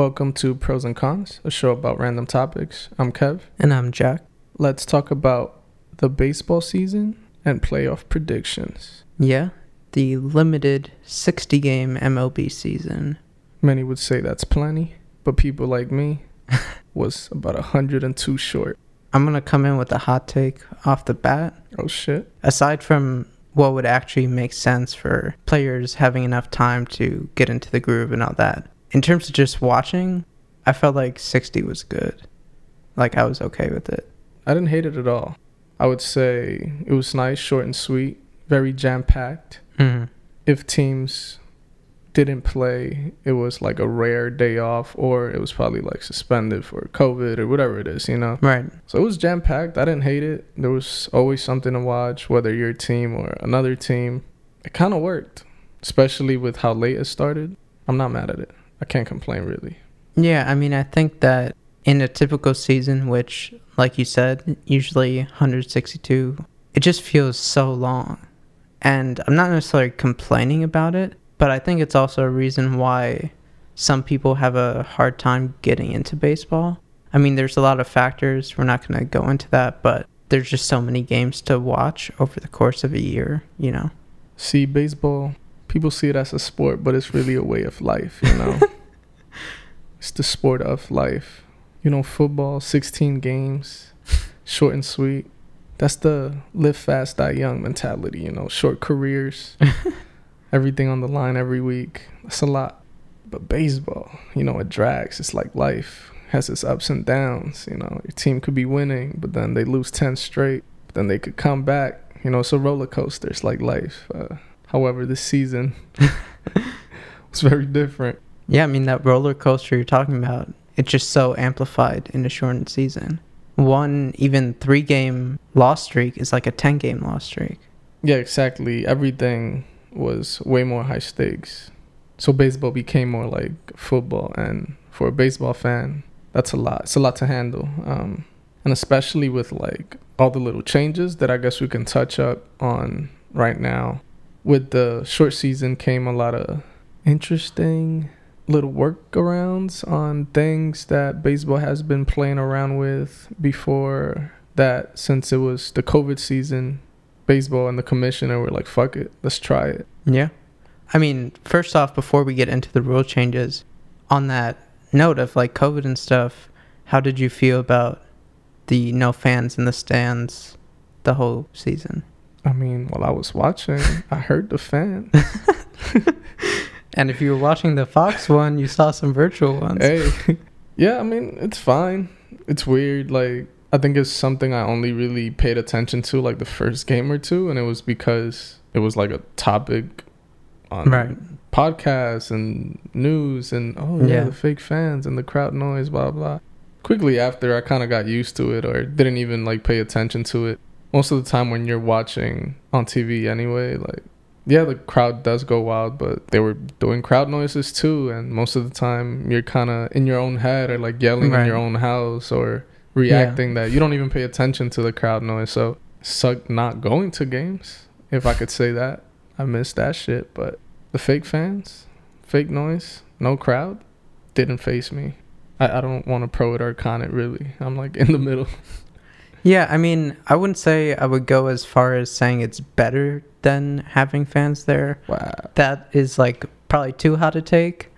Welcome to Pros and Cons, a show about random topics. I'm Kev. And I'm Jack. Let's talk about the baseball season and playoff predictions. Yeah, the limited 60 game MLB season. Many would say that's plenty, but people like me was about 102 short. I'm going to come in with a hot take off the bat. Oh shit. Aside from what would actually make sense for players having enough time to get into the groove and all that, in terms of just watching, I felt like 60 was good. Like I was okay with it. I didn't hate it at all. I would say it was nice, short and sweet, very jam packed. Mm-hmm. If teams didn't play, it was like a rare day off, or it was probably like suspended for COVID or whatever it is, you know? Right. So it was jam packed. I didn't hate it. There was always something to watch, whether your team or another team. It kind of worked, especially with how late it started. I'm not mad at it. I can't complain really. Yeah, I mean, I think that in a typical season, which, like you said, usually 162, it just feels so long. And I'm not necessarily complaining about it, but I think it's also a reason why some people have a hard time getting into baseball. I mean, there's a lot of factors. We're not going to go into that, but there's just so many games to watch over the course of a year, you know? See, baseball, people see it as a sport, but it's really a way of life, you know? it's the sport of life. You know, football, 16 games, short and sweet. That's the live fast, die young mentality, you know, short careers, everything on the line every week. That's a lot. But baseball, you know, it drags. It's like life has its ups and downs. You know, your team could be winning, but then they lose 10 straight. But then they could come back. You know, it's a roller coaster. It's like life. Uh, however, this season was very different. Yeah, I mean, that roller coaster you're talking about, it's just so amplified in a shortened season. One, even three game loss streak is like a 10 game loss streak. Yeah, exactly. Everything was way more high stakes. So baseball became more like football. And for a baseball fan, that's a lot. It's a lot to handle. Um, and especially with like all the little changes that I guess we can touch up on right now. With the short season came a lot of interesting little workarounds on things that baseball has been playing around with before that since it was the COVID season, baseball and the commissioner were like, fuck it, let's try it. Yeah. I mean, first off, before we get into the rule changes, on that note of like COVID and stuff, how did you feel about the no fans in the stands the whole season? I mean, while I was watching, I heard the fans. And if you were watching the Fox one, you saw some virtual ones. hey, yeah, I mean, it's fine. It's weird. Like, I think it's something I only really paid attention to like the first game or two, and it was because it was like a topic on Right. podcasts and news, and oh yeah, Yeah. the fake fans and the crowd noise, blah blah. Quickly after, I kind of got used to it, or didn't even like pay attention to it. Most of the time, when you're watching on TV, anyway, like yeah, the crowd does go wild, but they were doing crowd noises too, and most of the time you're kind of in your own head or like yelling in your own house or reacting that you don't even pay attention to the crowd noise. So suck not going to games, if I could say that. I miss that shit, but the fake fans, fake noise, no crowd, didn't face me. I, I don't want to pro it or con it really. I'm like in the middle. Yeah, I mean, I wouldn't say I would go as far as saying it's better than having fans there. Wow. That is like probably too hot to take,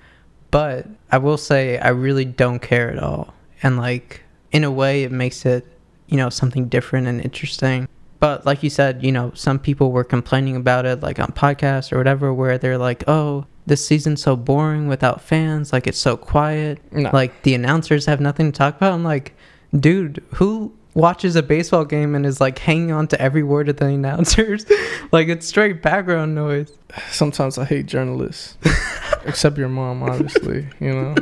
but I will say I really don't care at all. And like in a way it makes it, you know, something different and interesting. But like you said, you know, some people were complaining about it like on podcasts or whatever where they're like, "Oh, this season's so boring without fans, like it's so quiet." Nah. Like the announcers have nothing to talk about. I'm like, "Dude, who watches a baseball game and is like hanging on to every word of the announcers. like it's straight background noise. Sometimes I hate journalists, except your mom, obviously. You know,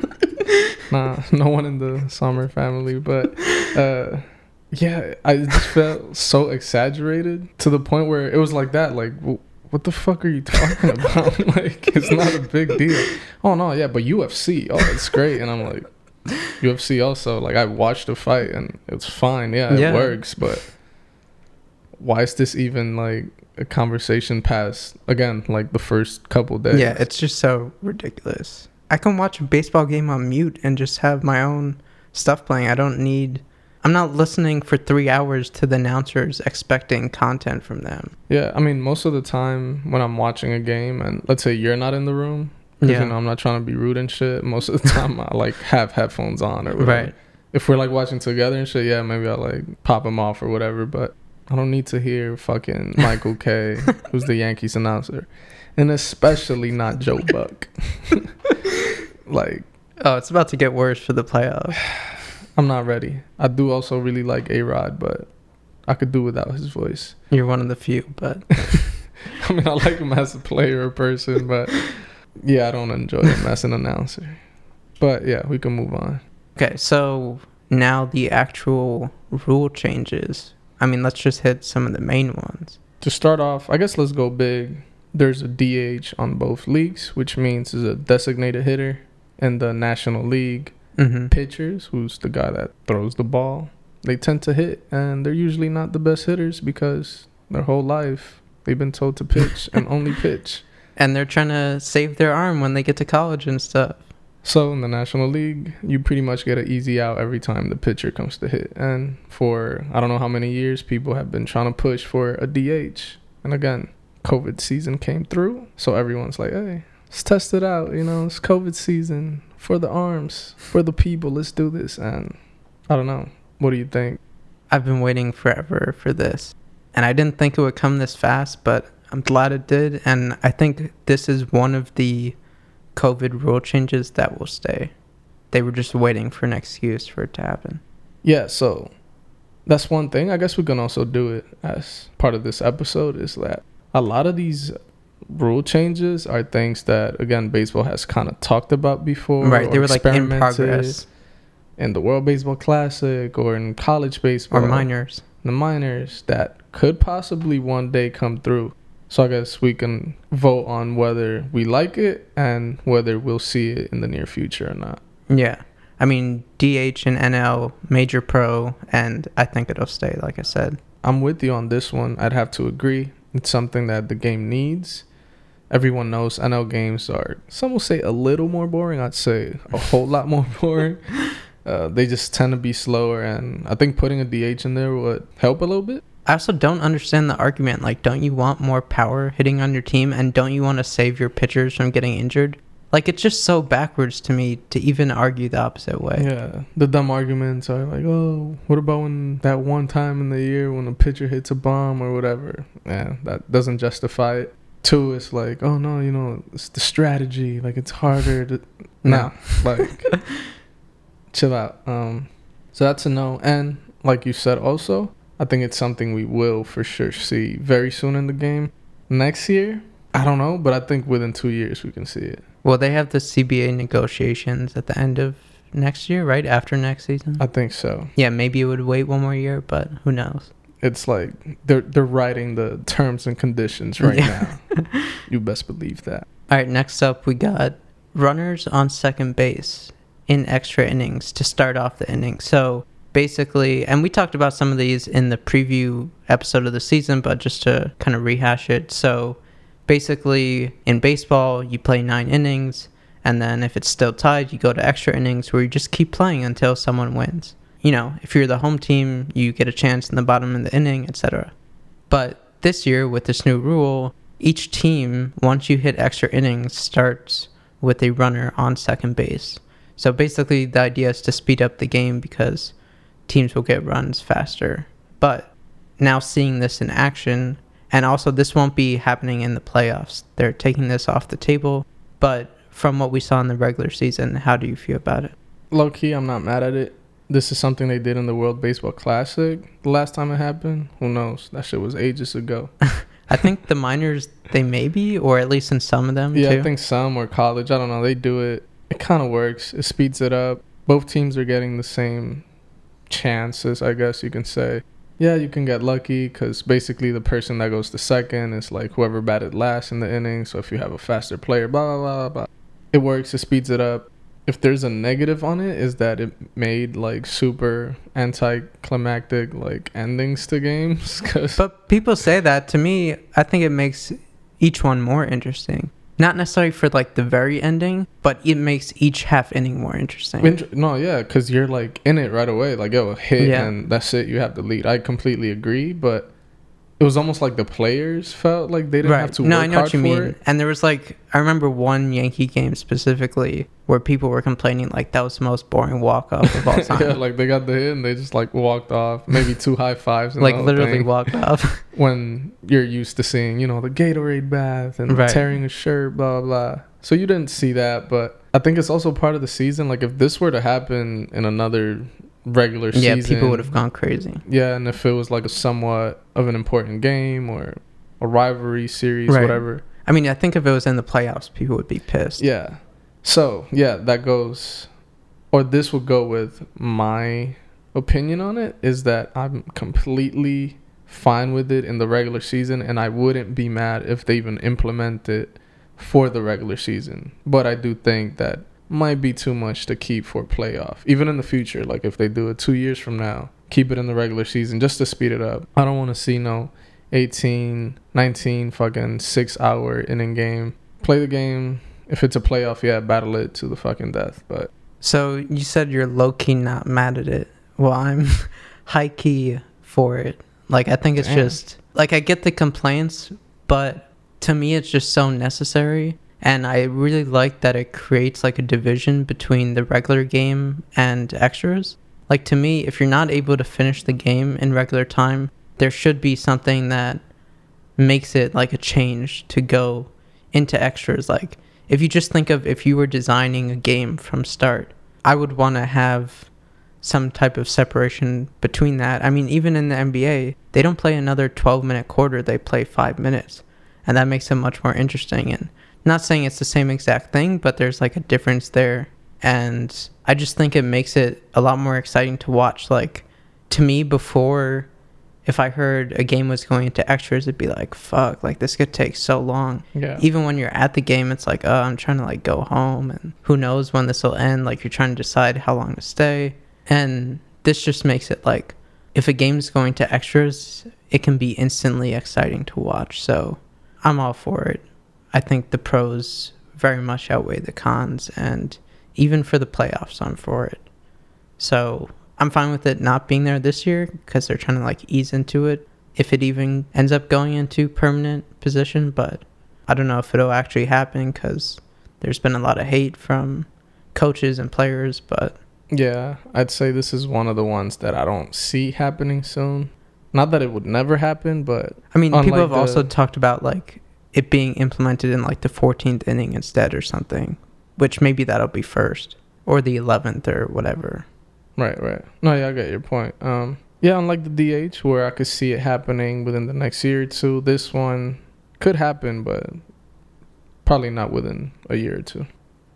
nah, no one in the Sommer family, but uh, yeah, I just felt so exaggerated to the point where it was like that. Like, what the fuck are you talking about? like, it's not a big deal. Oh no, yeah, but UFC, oh, it's great, and I'm like. UFC also like I watched the fight and it's fine yeah it Yeah. works but why is this even like a conversation past again like the first couple days Yeah, it's just so ridiculous. I can watch a baseball game on mute and just have my own stuff playing. I don't need. I'm not listening for three hours to the announcers expecting content from them. Yeah, I mean, most of the time when I'm watching a game, and let's say you're not in the room, 'cause, Yeah. you know, I'm not trying to be rude and shit. Most of the time, I like have headphones on or whatever. Right. If we're like watching together and shit, yeah, maybe I'll like pop them off or whatever. But I don't need to hear fucking Michael Kay, who's the Yankees announcer, and especially not Joe Buck. like, Oh, it's about to get worse for the playoffs. I'm not ready. I do also really like A Rod, but I could do without his voice. You're one of the few, but I mean, I like him as a player or person, but yeah, I don't enjoy him as an announcer. But yeah, we can move on. okay. So now the actual rule changes. I mean, let's just hit some of the main ones. To start off, I guess let's go big. There's a DH on both leagues, which means is a designated hitter. In the National League, Mm-hmm. pitchers, who's the guy that throws the ball, they tend to hit, and they're usually not the best hitters because their whole life they've been told to pitch and only pitch. And they're trying to save their arm when they get to college and stuff. So in the National League, you pretty much get an easy out every time the pitcher comes to hit. And for I don't know how many years, people have been trying to push for a DH. And again, COVID season came through, so everyone's like, "Hey, let's test it out." You know, it's COVID season for the arms, for the people. Let's do this. And I don't know. What do you think? I've been waiting forever for this. And I didn't think it would come this fast, but I'm glad it did. And I think this is one of the COVID rule changes that will stay. They were just waiting for an excuse for it to happen. Yeah, so that's one thing. I guess we can also do it as part of this episode is that a lot of these rule changes are things that again baseball has kind of talked about before. right. They were like in progress in the World Baseball Classic or in college baseball or minors. the minors that could possibly one day come through. So I guess we can vote on whether we like it and whether we'll see it in the near future or not. Yeah. I mean, DH and NL, major pro, and I think it'll stay, like I said. I'm with you on this one. I'd have to agree. It's something that the game needs. Everyone knows NL games are, some will say a little more boring. I'd say a whole lot more boring. Uh, they just tend to be slower, and I think putting a DH in there would help a little bit. I also don't understand the argument. Like, don't you want more power hitting on your team, and don't you want to save your pitchers from getting injured? Like, it's just so backwards to me to even argue the opposite way. Yeah, the dumb arguments are like, oh, what about when that one time in the year when a pitcher hits a bomb or whatever? Yeah, that doesn't justify it. Two, it's like, oh no, you know, it's the strategy. Like it's harder to No. like chill out. Um, so that's a no. And like you said, also, I think it's something we will for sure see very soon in the game. Next year, I don't know, but I think within two years we can see it. Well, they have the CBA negotiations at the end of next year, right? After next season? I think so. yeah, maybe it would wait one more year, but who knows? it's like they're they're writing the terms and conditions right Yeah. now. you best believe that. All right, next up, we got runners on second base in extra innings to start off the inning. So basically, and we talked about some of these in the preview episode of the season, but just to kind of rehash it. So basically, in baseball, you play nine innings, and then if it's still tied, you go to extra innings where you just keep playing until someone wins. You know, if you're the home team, you get a chance in the bottom of the inning, etc. But this year, with this new rule, each team, once you hit extra innings, starts with a runner on second base. So basically, the idea is to speed up the game because teams will get runs faster. But now seeing this in action, and also this won't be happening in the playoffs. They're taking this off the table. But from what we saw in the regular season, how do you feel about it? Low key, I'm not mad at it. This is something they did in the World Baseball Classic. The last time it happened, who knows? That shit was ages ago. I think the minors, they may be, or at least in some of them yeah, too. I think some or college. I don't know. They do it. It kind of works. It speeds it up. Both teams are getting the same chances, I guess you can say. Yeah, you can get lucky because basically the person that goes to second is like whoever batted last in the inning. So if you have a faster player, blah, blah, blah, blah. It works. It speeds it up. If there's a negative on it, is that it made like super anticlimactic like endings to games. Cause But people say that. To me, I think it makes each one more interesting. Not necessarily for like the very ending, but it makes each half inning more interesting. Int- no, yeah, because you're like in it right away. Like, yo, hit Yeah. and that's it. You have the lead. I completely agree, but it was almost like the players felt like they didn't have to no, I know what you mean. it. And there was like, I remember one Yankee game specifically where people were complaining like that was the most boring walk off of all time. yeah, like they got the hit and they just like walked off. Maybe two high fives. And like literally thing. walked off. when you're used to seeing, you know, the Gatorade bath and Right. tearing a shirt, blah blah. So you didn't see that, but I think it's also part of the season. Like if this were to happen in another regular yeah, season, Yeah, people would have gone crazy. Yeah, and if it was like a somewhat of an important game or a rivalry series, Right. whatever. I mean, I think if it was in the playoffs, people would be pissed. Yeah. So yeah, that goes, or this would go with my opinion on it is that I'm completely fine with it in the regular season, and I wouldn't be mad if they even implement it for the regular season. But I do think that might be too much to keep for playoff, even in the future. Like if they do it two years from now, keep it in the regular season just to speed it up. I don't want to see no 18, 19 fucking six hour inning game. Play the game. If it's a playoff, yeah, battle it to the fucking death. But So you said you're low key not mad at it. Well, I'm high key for it. Like I think it's Damn. just like I get the complaints, but to me it's just so necessary. And I really like that it creates like a division between the regular game and extras. Like to me, if you're not able to finish the game in regular time, there should be something that makes it like a change to go into extras. Like if you just think of if you were designing a game from start, I would want to have some type of separation between that. I mean, even in the NBA, they don't play another 12 minute quarter, they play 5 minutes. And that makes it much more interesting and not saying it's the same exact thing, but there's like a difference there. And I just think it makes it a lot more exciting to watch. Like to me before if I heard a game was going into extras, it'd be like, fuck, like this could take so long yeah, even when you're at the game it's like oh i'm trying to like go home and who knows when this will end like you're trying to decide how long to stay and this just makes it like if a game's going to extras it can be instantly exciting to watch so i'm all for it i think the pros very much outweigh the cons and even for the playoffs i'm for it so i'm fine with it not being there this year because they're trying to like ease into it if it even ends up going into permanent position but I don't know if it'll actually happen because there's been a lot of hate from coaches and players, but yeah. I'd say this is one of the ones that I don't see happening soon. Not that it would never happen, but I mean, people have also talked about like it being implemented in like the 14th inning instead or something, which maybe that'll be first or the 11th or whatever. Right, right. No, yeah, I get your point. Um, yeah, unlike the DH, where I could see it happening within the next year or two, this one could happen, but probably not within a year or two.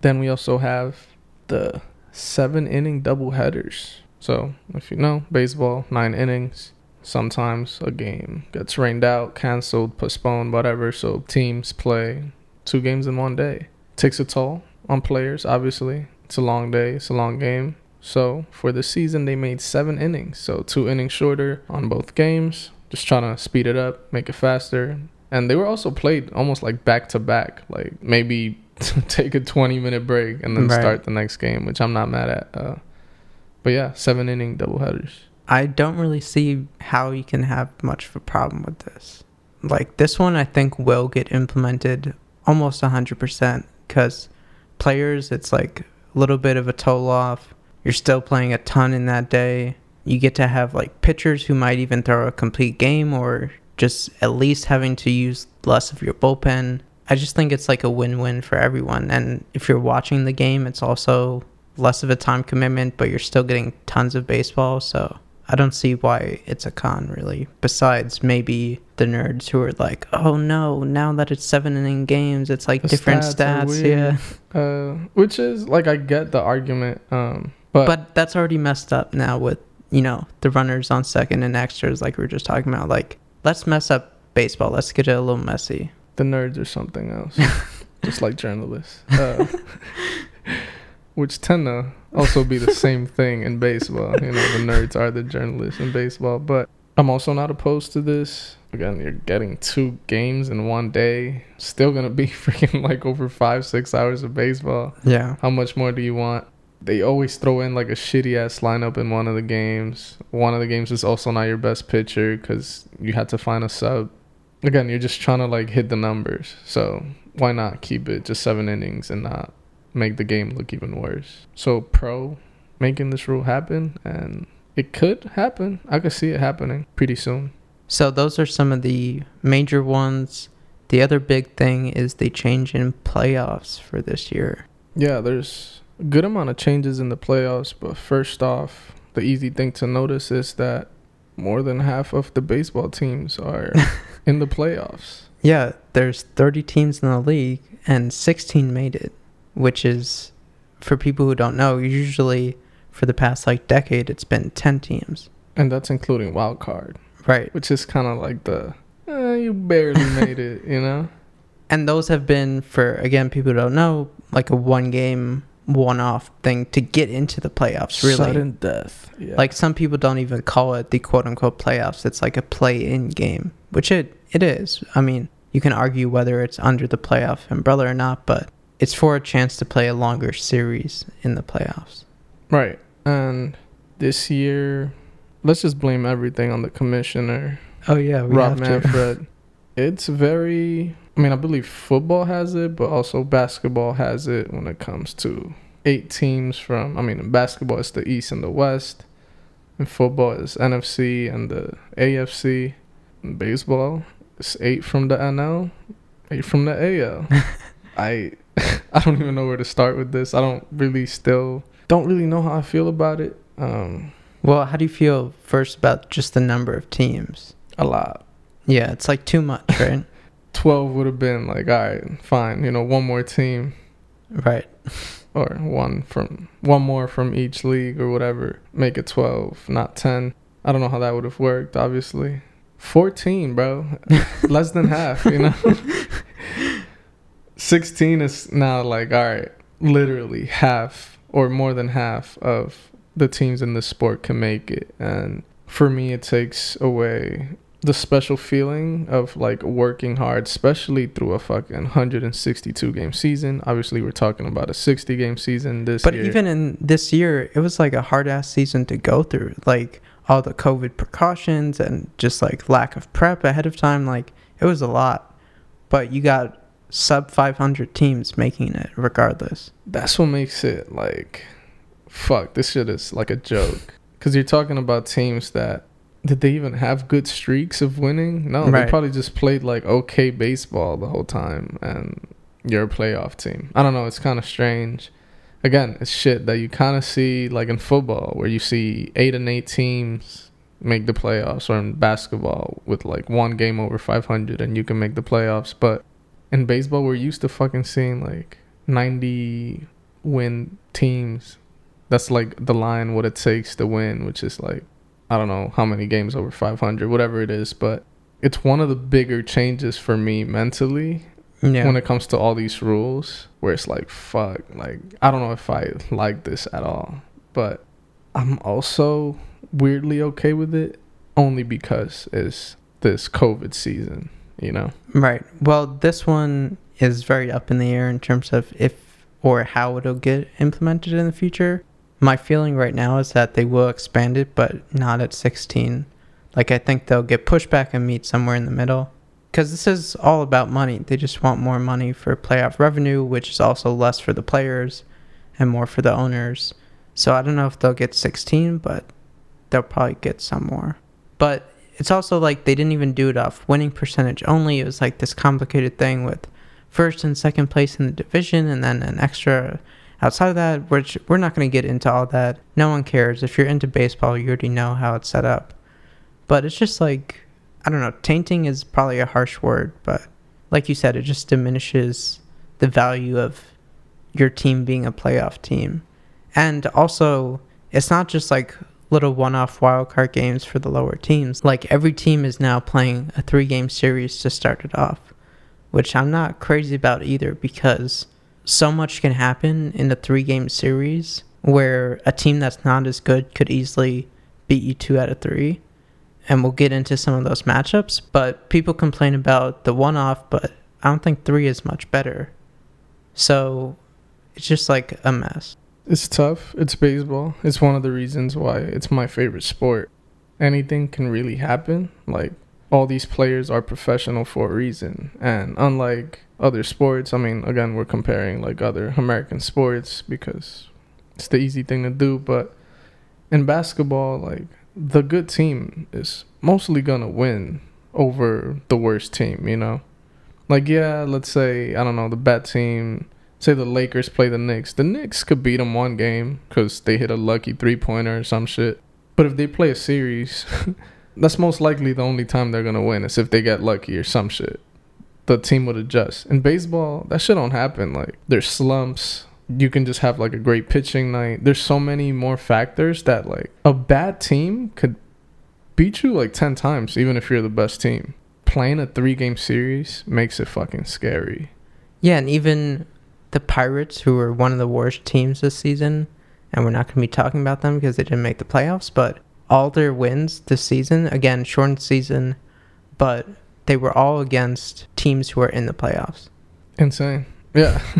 Then we also have the seven inning double headers. So, if you know, baseball, nine innings. Sometimes a game gets rained out, canceled, postponed, whatever. So, teams play two games in one day. Takes a toll on players, obviously. It's a long day, it's a long game. So for the season, they made seven innings. So two innings shorter on both games. Just trying to speed it up, make it faster. And they were also played almost like back to back. Like maybe take a 20 minute break and then Right. start the next game, which I'm not mad at. Uh, but yeah, seven inning doubleheaders. I don't really see how you can have much of a problem with this. Like this one, I think will get implemented almost 100% because players, it's like a little bit of a toll off. You're still playing a ton in that day. You get to have like pitchers who might even throw a complete game or just at least having to use less of your bullpen. I just think it's like a win win for everyone. And if you're watching the game, it's also less of a time commitment, but you're still getting tons of baseball. So I don't see why it's a con really. Besides maybe the nerds who are like, oh no, now that it's seven inning games, it's like The different stats stats. Yeah. Uh, which is like, I get the argument. Um, but, But that's already messed up now with, you know, the runners on second and extras like we were just talking about. Like, let's mess up baseball. Let's get it a little messy. the nerds are something else. just like journalists. Uh, which tend to also be the same thing in baseball. You know, the nerds are the journalists in baseball. But I'm also not opposed to this. again, you're getting two games in one day. Still gonna be freaking like over five, six hours of baseball. Yeah. How much more do you want? They always throw in like a shitty ass lineup in one of the games. One of the games is also not your best pitcher because you had to find a sub. Again, you're just trying to like hit the numbers. So why not keep it just seven innings and not make the game look even worse? So pro making this rule happen and it could happen. I could see it happening pretty soon. So those are some of the major ones. The other big thing is the change in playoffs for this year. Yeah, there's a good amount of changes in the playoffs, but first off, the easy thing to notice is that more than half of the baseball teams are in the playoffs. Yeah, there's 30 teams in the league and 16 made it, which is for people who don't know, usually for the past like decade it's been 10 teams. And that's including wild card. Right. Which is kind of like the eh, you barely made it, you know? And those have been for again people who don't know like a one game one off thing to get into the playoffs really. Sudden death. Yeah. Like some people don't even call it the quote unquote playoffs. It's like a play in game, which it it is. I mean, you can argue whether it's under the playoff umbrella or not, but it's for a chance to play a longer series in the playoffs. Right. And this year let's just blame everything on the commissioner. Oh yeah, we Rob. Manfred. it's very. I mean, I believe football has it, but also basketball has it when it comes to eight teams from. I mean, in basketball it's the East and the West, and football is NFC and the AFC. In baseball, it's eight from the NL, eight from the AL. I I don't even know where to start with this. I don't really still don't really know how I feel about it. Um, Well, how do you feel first about just the number of teams? a lot. Yeah, it's like too much, right? 12 would have been like, all right, fine, you know, one more team right. or one from one more from each league or whatever. Make it 12, not 10. I don't know how that would have worked, obviously. 14, bro. Less than half, you know. 16 is now like, all right, literally half or more than half of the teams in this sport can make it. And for me, it takes away the special feeling of like working hard, especially through a fucking 162 game season. Obviously, we're talking about a 60 game season this But year. even in this year, it was like a hard ass season to go through. Like all the COVID precautions and just like lack of prep ahead of time. Like it was a lot. But you got sub 500 teams making it regardless. that's what makes it like, fuck, this shit is like a joke. Because you're talking about teams that. Did they even have good streaks of winning? No, Right. they probably just played like okay baseball the whole time, and you're a playoff team. I don't know. It's kind of strange. Again, it's shit that you kind of see like in football, where you see eight and eight teams make the playoffs, or in basketball with like one game over 500, and you can make the playoffs. But in baseball, we're used to fucking seeing like 90 win teams. That's like the line what it takes to win, which is like I don't know how many games over 500, whatever it is, but it's one of the bigger changes for me mentally Yeah. when it comes to all these rules where it's like fuck like i don't know if i like this at all but i'm also weirdly okay with it only because it's this covid season you know Right. Well, this one is very up in the air in terms of if or how it'll get implemented in the future. My feeling right now is that they will expand it, but not at 16. Like, I think they'll get pushback and meet somewhere in the middle. Because this is all about money. They just want more money for playoff revenue, which is also less for the players and more for the owners. So I don't know if they'll get 16, but they'll probably get some more. But it's also like they didn't even do it off winning percentage only. It was like this complicated thing with first and second place in the division and then an extra outside of that, which we're not going to get into all that. No one cares. If you're into baseball, you already know how it's set up. But it's just like, I don't know, tainting is probably a harsh word, but like you said, it just diminishes the value of your team being a playoff team. And also, it's not just like little one-off wildcard games for the lower teams. Like every team is now playing a three-game series to start it off, which I'm not crazy about either because so much can happen in a three-game series where a team that's not as good could easily beat you two out of three, and we'll get into some of those matchups. But people complain about the one off, but I don't think three is much better. So it's just like a mess. It's tough. It's baseball. It's one of the reasons why it's my favorite sport. Anything can really happen. Like all these players are professional for a reason. And unlike other sports, I mean, again, we're comparing like other American sports because it's the easy thing to do, but in basketball, like the good team is mostly gonna win over the worst team, you know? Like, yeah, let's say, I don't know, the bad team, say the Lakers play the Knicks. The Knicks could beat them one game because they hit a lucky three pointer or some shit. But if they play a series, that's most likely the only time they're gonna win is if they get lucky or some shit. The team would adjust. In baseball, that shit don't happen. Like, there's slumps, you can just have like a great pitching night. There's so many more factors that like a bad team could beat you like 10 times even if you're the best team. Playing a 3 game series makes it fucking scary. Yeah, and even the Pirates who were one of the worst teams this season and we're not going to be talking about them because they didn't make the playoffs, but all their wins this season, again, shortened season, but they were all against teams who are in the playoffs. Insane. Yeah.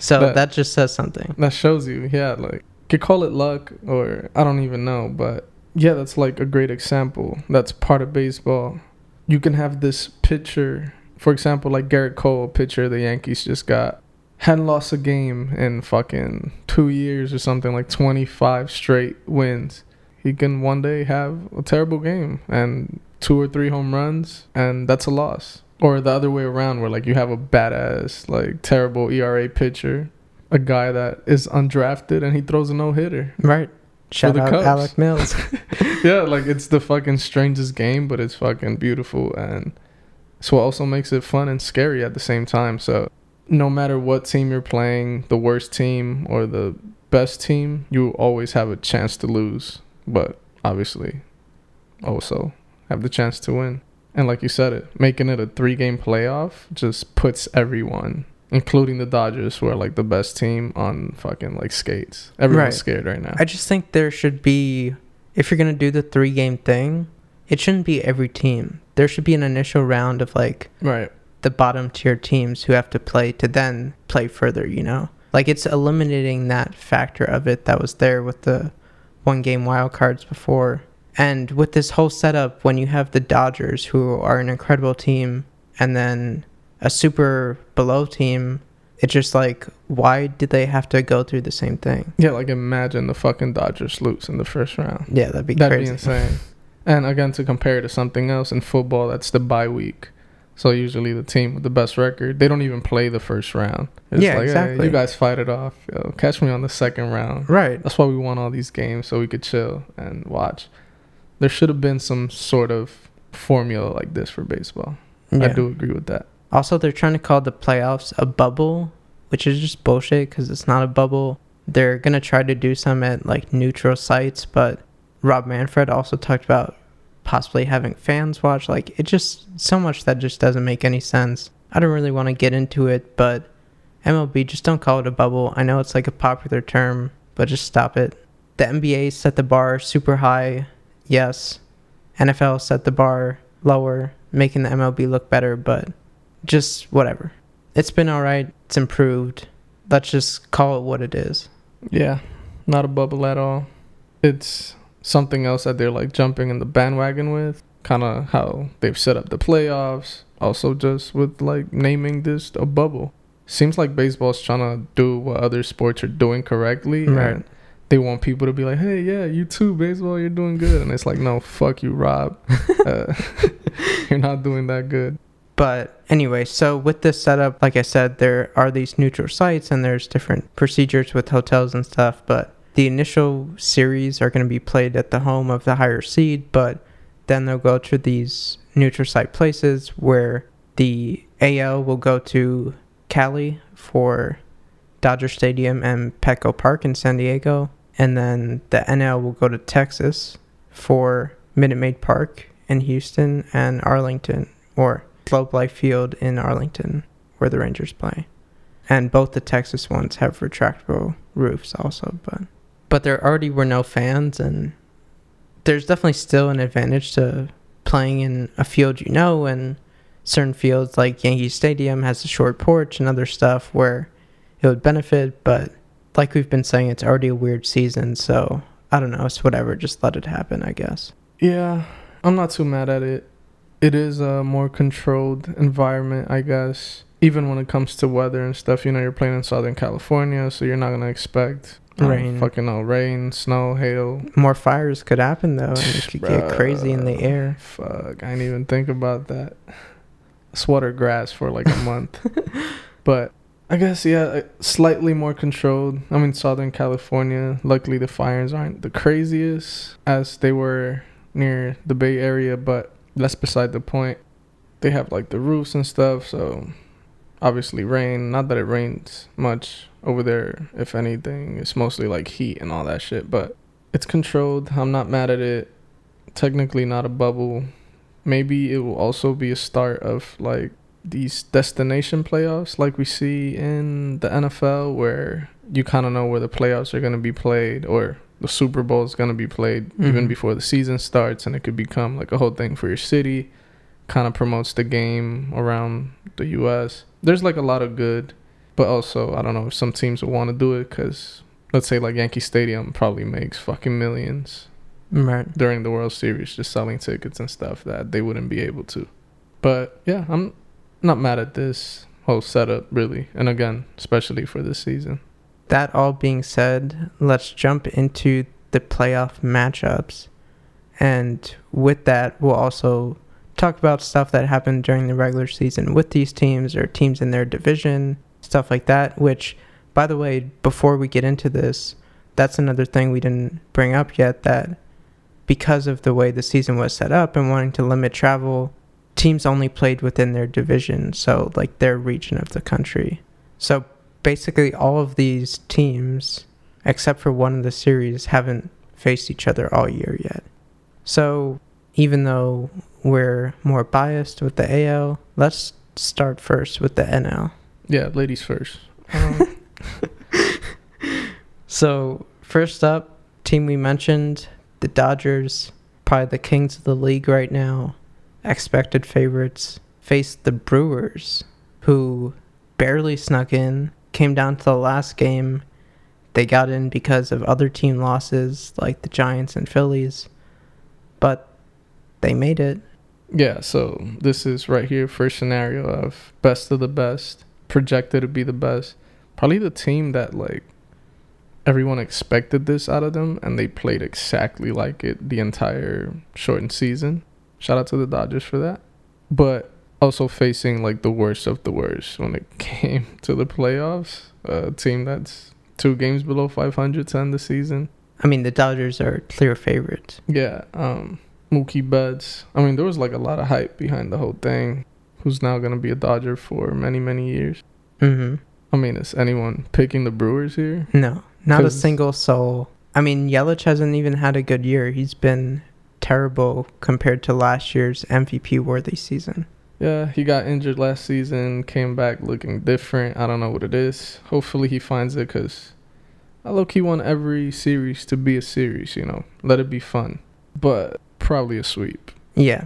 So that, that just says something. That shows you, yeah, like could call it luck or I don't even know, but yeah, that's like a great example. That's part of baseball. You can have this pitcher, for example, like Gerrit Cole, pitcher the Yankees just got, hadn't lost a game in fucking two years or something, like 25 straight wins. He can one day have a terrible game and two or three home runs, and that's a loss or the other way around where like you have a badass like terrible ERA pitcher, a guy that is undrafted and he throws a no hitter. Right. Shout out Cubs. Alec Mills. yeah, like it's the fucking strangest game, but it's fucking beautiful and so what also makes it fun and scary at the same time. So no matter what team you're playing, the worst team or the best team, you always have a chance to lose. But obviously also have the chance to win. And like you said it, making it a three game playoff just puts everyone, including the Dodgers, who are like the best team, on fucking like skates. Everyone's right. scared right now. I just think there should be, if you're gonna do the three game thing, it shouldn't be every team. There should be an initial round of like right the bottom tier teams who have to play to then play further. You know, like it's eliminating that factor of it that was there with the one game wild cards before and with this whole setup, when you have the Dodgers, who are an incredible team, and then a super below team, it's just like, why did they have to go through the same thing? Yeah, like imagine the fucking Dodgers lose in the first round. Yeah, that'd be that'd crazy. be insane. and again, to compare it to something else in football, that's the bye week. So usually the team with the best record, they don't even play the first round. It's yeah, like, exactly. Hey, you guys fight it off. Yo, catch me on the second round. Right. That's why we won all these games so we could chill and watch there should have been some sort of formula like this for baseball. Yeah. I do agree with that. Also, they're trying to call the playoffs a bubble, which is just bullshit because it's not a bubble. They're going to try to do some at like neutral sites, but Rob Manfred also talked about possibly having fans watch. Like, it just so much that just doesn't make any sense. I don't really want to get into it, but MLB, just don't call it a bubble. I know it's like a popular term, but just stop it. The NBA set the bar super high yes, NFL set the bar lower, making the MLB look better, but just whatever. It's been all right. It's improved. Let's just call it what it is. Yeah, not a bubble at all. It's something else that they're like jumping in the bandwagon with. Kind of how they've set up the playoffs. Also, just with like naming this a bubble. Seems like baseball's trying to do what other sports are doing correctly. Right. And they want people to be like, "Hey, yeah, you too, baseball, you're doing good," and it's like, "No, fuck you, Rob, uh, you're not doing that good." But anyway, so with this setup, like I said, there are these neutral sites and there's different procedures with hotels and stuff. But the initial series are going to be played at the home of the higher seed, but then they'll go to these neutral site places where the AL will go to Cali for Dodger Stadium and Petco Park in San Diego, and then the NL will go to Texas for Minute Maid Park in Houston and Arlington, or Globe Life Field in Arlington, where the Rangers play. And both the Texas ones have retractable roofs also, but but there already were no fans and there's definitely still an advantage to playing in a field you know and certain fields like Yankee Stadium has a short porch and other stuff where it would benefit, but like we've been saying, it's already a weird season, so I don't know, it's whatever, just let it happen, I guess. Yeah, I'm not too mad at it. It is a more controlled environment, I guess. Even when it comes to weather and stuff, you know, you're playing in Southern California, so you're not gonna expect rain, fucking no rain, snow, hail. More fires could happen though, and it could get crazy in the air. Fuck, I didn't even think about that. Sweater grass for like a month, but I guess yeah, uh, slightly more controlled. I'm in Southern California. Luckily, the fires aren't the craziest as they were near the Bay Area, but that's beside the point. They have like the roofs and stuff, so obviously rain. Not that it rains much over there. If anything, it's mostly like heat and all that shit. But it's controlled. I'm not mad at it. Technically, not a bubble. Maybe it will also be a start of like these destination playoffs like we see in the NFL where you kind of know where the playoffs are going to be played or the Super Bowl is going to be played mm-hmm. even before the season starts and it could become like a whole thing for your city kind of promotes the game around the US there's like a lot of good but also I don't know if some teams will want to do it cuz let's say like Yankee Stadium probably makes fucking millions right during the World Series just selling tickets and stuff that they wouldn't be able to but yeah I'm not mad at this whole setup really, and again, especially for this season. That all being said, let's jump into the playoff matchups. And with that, we'll also talk about stuff that happened during the regular season with these teams or teams in their division, stuff like that. Which, by the way, before we get into this, that's another thing we didn't bring up yet that because of the way the season was set up and wanting to limit travel, teams only played within their division, so like their region of the country. So basically, all of these teams, except for one of the series, haven't faced each other all year yet. So even though we're more biased with the AL, let's start first with the NL. Yeah, ladies first. Um. so first up, team we mentioned, the Dodgers, probably the kings of the league right now expected favorites faced the Brewers, who barely snuck in, came down to the last game. They got in because of other team losses like the Giants and Phillies, but they made it. Yeah, so this is right here first scenario of best of the best, projected to be the best. Probably the team that like everyone expected this out of them and they played exactly like it the entire shortened season. Shout out to the Dodgers for that. But also facing like the worst of the worst when it came to the playoffs. A team that's two games below 500 to end the season. I mean, the Dodgers are clear favorites. Yeah. Um, Mookie Betts. I mean, there was like a lot of hype behind the whole thing. Who's now going to be a Dodger for many, many years. Mm-hmm. I mean, is anyone picking the Brewers here? No, not a single soul. I mean, Yelich hasn't even had a good year. He's been terrible compared to last year's MVP worthy season. Yeah, he got injured last season, came back looking different. I don't know what it is. Hopefully he finds it because I low key want every series to be a series, you know, let it be fun. But probably a sweep. Yeah.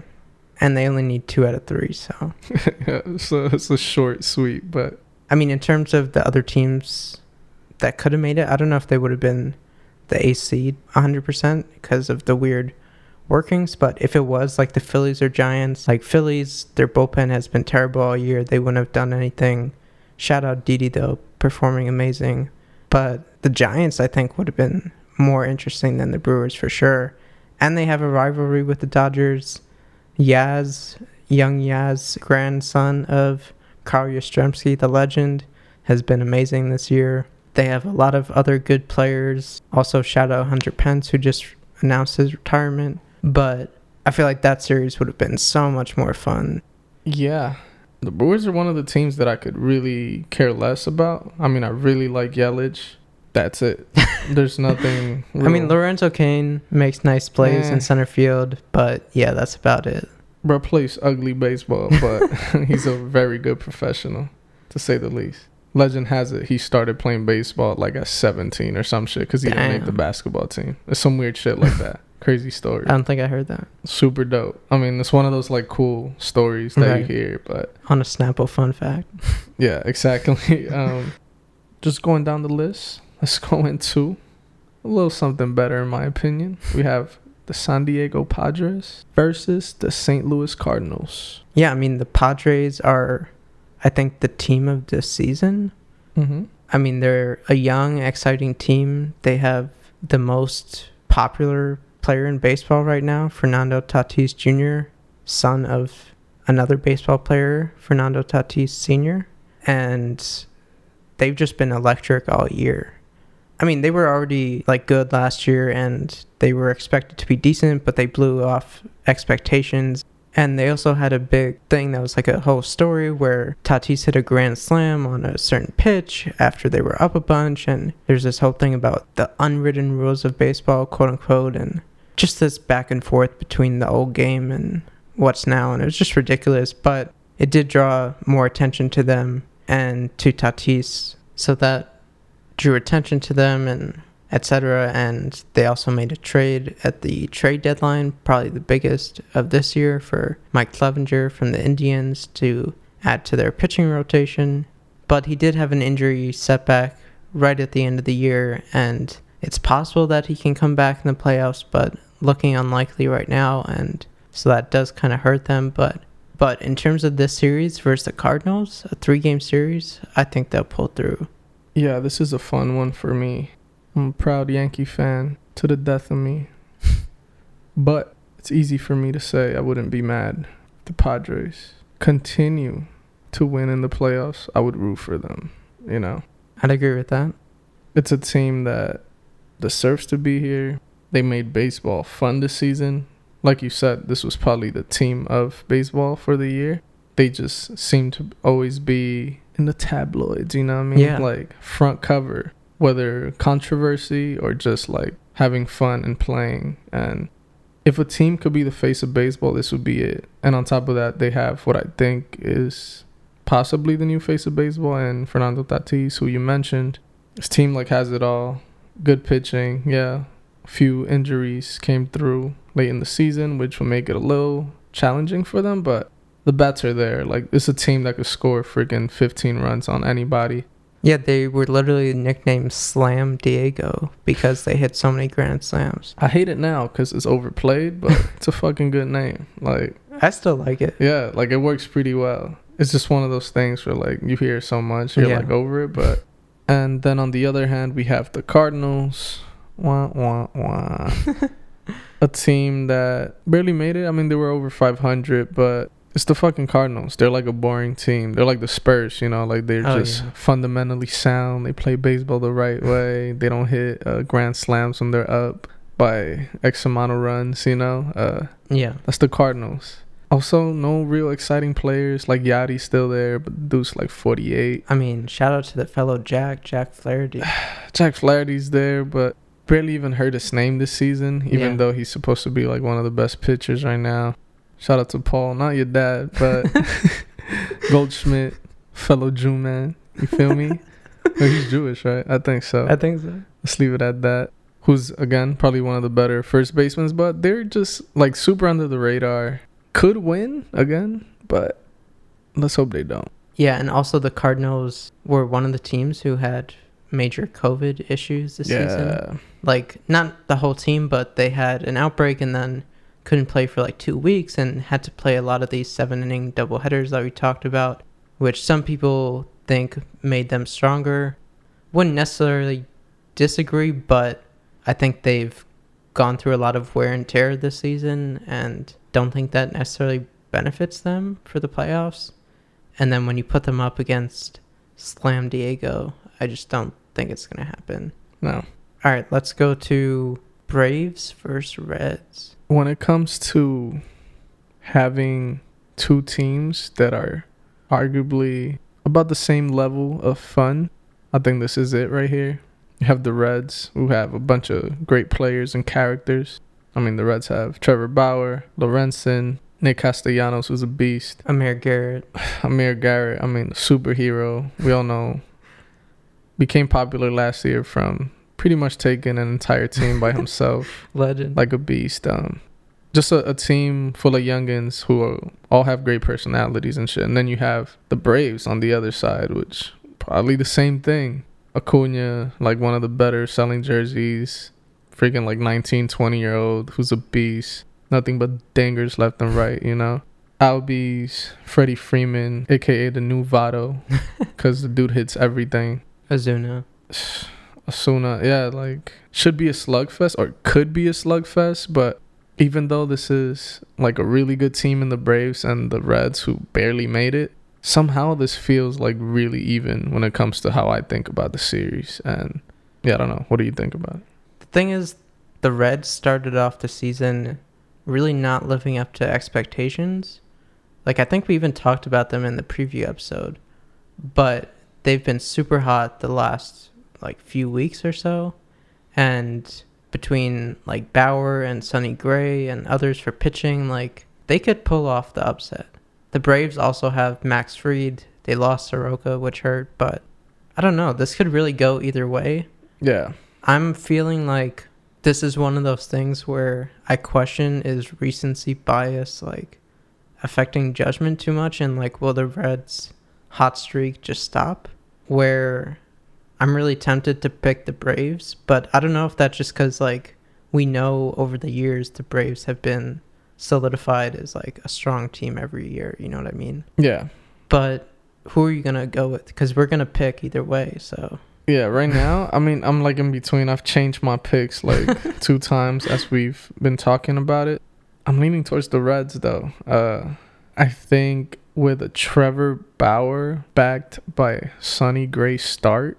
And they only need two out of three, so. yeah, so it's a short sweep, but. I mean, in terms of the other teams that could have made it, I don't know if they would have been the A seed 100% because of the weird workings. But if it was like the Phillies or Giants, like Phillies, their bullpen has been terrible all year. They wouldn't have done anything. Shout out Didi though, performing amazing. But the Giants, I think, would have been more interesting than the Brewers for sure. And they have a rivalry with the Dodgers. Yaz, young Yaz, grandson of Carl Yastrzemski, the legend, has been amazing this year. They have a lot of other good players. Also, shout out Hunter Pence, who just announced his retirement. But I feel like that series would have been so much more fun. Yeah. The Brewers are one of the teams that I could really care less about. I mean, I really like Yelich. That's it. There's nothing. Real. I mean, Lorenzo Cain makes nice plays in center field, but yeah, that's about it. Bro plays ugly baseball, but he's a very good professional, to say the least. Legend has it he started playing baseball like at 17 or some shit because he Damn. didn't make the basketball team. It's some weird shit like that. Crazy story. I don't think I heard that Super dope. I mean, it's one of those like cool stories that you hear, but on a Snapple fun fact. yeah, exactly. um, just going down the list, let's go into a little something better, in my opinion. We have the San Diego Padres versus the St. Louis Cardinals. Yeah, I mean the Padres are, I think, the team of this season. Mm-hmm. I mean they're a young, exciting team. They have the most popular player in baseball right now, Fernando Tatis Jr., son of another baseball player, Fernando Tatis Sr., and they've just been electric all year. I mean, they were already like good last year and they were expected to be decent, but they blew off expectations. And they also had a big thing that was like a whole story where Tatis hit a grand slam on a certain pitch after they were up a bunch. And there's this whole thing about the unwritten rules of baseball, quote unquote, and just this back and forth between the old game and what's now. And it was just ridiculous. But it did draw more attention to them and to Tatis. So that drew attention to them and etc. And they also made a trade at the trade deadline, probably the biggest of this year for Mike Clevinger from the Indians to add to their pitching rotation. But he did have an injury setback right at the end of the year, and it's possible that he can come back in the playoffs, but looking unlikely right now, and so that does kind of hurt them. But but in terms of this series versus the Cardinals, a three-game series, I think they'll pull through. Yeah, this is a fun one for me. I'm a proud Yankee fan to the death of me. but it's easy for me to say I wouldn't be mad if the Padres continue to win in the playoffs. I would root for them, you know. I'd agree with that. It's a team that deserves to be here. They made baseball fun this season. Like you said, this was probably the team of baseball for the year. They just seem to always be in the tabloids, you know what I mean? Yeah. Like front cover, whether controversy or just like having fun and playing. And if a team could be the face of baseball, this would be it. And on top of that, they have what I think is possibly the new face of baseball and Fernando Tatis, who you mentioned. This team like has it all. Good pitching, yeah. A few injuries came through late in the season, which will make it a little challenging for them, but the bats are there. Like it's a team that could score freaking 15 runs on anybody. Yeah, they were literally nicknamed Slam Diego because they hit so many grand slams. I hate it now because it's overplayed, but it's a fucking good name. Like I still like it. yeah, like it works pretty well. It's just one of those things where like you hear so much, you're Yeah. like over it, but and then on the other hand, we have the Cardinals. Wah wah wah. a team that barely made it. I mean, they were over 500, but it's the fucking Cardinals. They're like a boring team. They're like the Spurs, you know, like they're Oh, just yeah. fundamentally sound. They play baseball the right way. They don't hit uh, grand slams when they're up by X amount of runs, you know. Uh, Yeah. that's the Cardinals. Also, no real exciting players. Like Yadi's still there, but dude's like 48. I mean, shout out to the fellow Jack, Jack Flaherty. Jack Flaherty's there, but barely even heard his name this season, even Yeah. though he's supposed to be like one of the best pitchers right now. Shout out to Paul, not your dad, but Goldschmidt, fellow Jew man. You feel me? No, he's Jewish, right? I think so. I think so. Let's leave it at that. Who's again probably one of the better first basemen, but they're just like super under the radar. Could win again, but let's hope they don't. Yeah, and also the Cardinals were one of the teams who had major COVID issues this season. yeah, Like, not the whole team, but they had an outbreak and then couldn't play for like two weeks and had to play a lot of these seven inning double headers that we talked about, which some people think made them stronger. Wouldn't necessarily disagree, but I think they've gone through a lot of wear and tear this season and don't think that necessarily benefits them for the playoffs. And then when you put them up against Slam Diego, I just don't think it's going to happen. no. All right, let's go to Braves versus Reds. when it comes to having two teams that are arguably about the same level of fun, I think this is it right here. You have the Reds, who have a bunch of great players and characters. I mean, the Reds have Trevor Bauer, Lorenzen, Nick Castellanos, who's a beast, Amir Garrett. Amir Garrett, I mean, superhero. We all know. Became popular last year from pretty much taken an entire team by himself, Legend. like a beast. Um, just a, a team full of youngins who are, all have great personalities and shit. And then you have the Braves on the other side, which probably the same thing. Acuna, like one of the better selling jerseys, freaking like 19, 20 year old who's a beast. Nothing but dangers left and right, you know. Albies, Freddie Freeman, aka the new Votto, because the dude hits everything. Azuna. Asuna, yeah, like should be a slugfest or could be a slugfest, but even though this is like a really good team in the Braves and the Reds who barely made it, somehow this feels like really even when it comes to how I think about the series. And yeah, I don't know. What do you think about it? The thing is, the Reds started off the season really not living up to expectations. Like, I think we even talked about them in the preview episode, but they've been super hot the last like few weeks or so. And between like Bauer and Sonny Gray and others for pitching, like they could pull off the upset. The Braves also have Max Fried. They lost Soroka, which hurt, but I don't know. This could really go either way. Yeah. I'm feeling like this is one of those things where I question is recency bias like affecting judgment too much and like will the Reds hot streak just stop? Where I'm really tempted to pick the Braves, but I don't know if that's just cuz like we know over the years the Braves have been solidified as like a strong team every year, you know what I mean? Yeah. But who are you going to go with cuz we're going to pick either way, so Yeah, right now, I mean, I'm like in between. I've changed my picks like two times as we've been talking about it. I'm leaning towards the Reds though. Uh, I think with a Trevor Bauer backed by Sonny Gray start,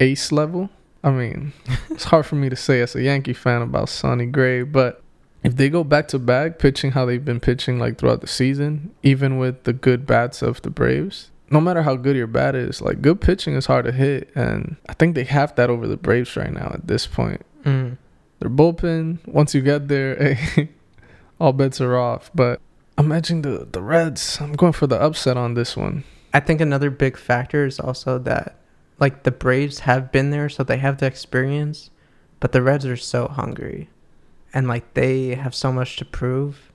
ace level. I mean, it's hard for me to say as a Yankee fan about Sonny Gray, but if they go back to back pitching how they've been pitching like throughout the season, even with the good bats of the Braves, no matter how good your bat is, like good pitching is hard to hit, and I think they have that over the Braves right now at this point. mm. Their bullpen, once you get there, hey, all bets are off. But imagine the the Reds. I'm going for the upset on this one. I think another big factor is also that like the Braves have been there so they have the experience, but the Reds are so hungry and like they have so much to prove.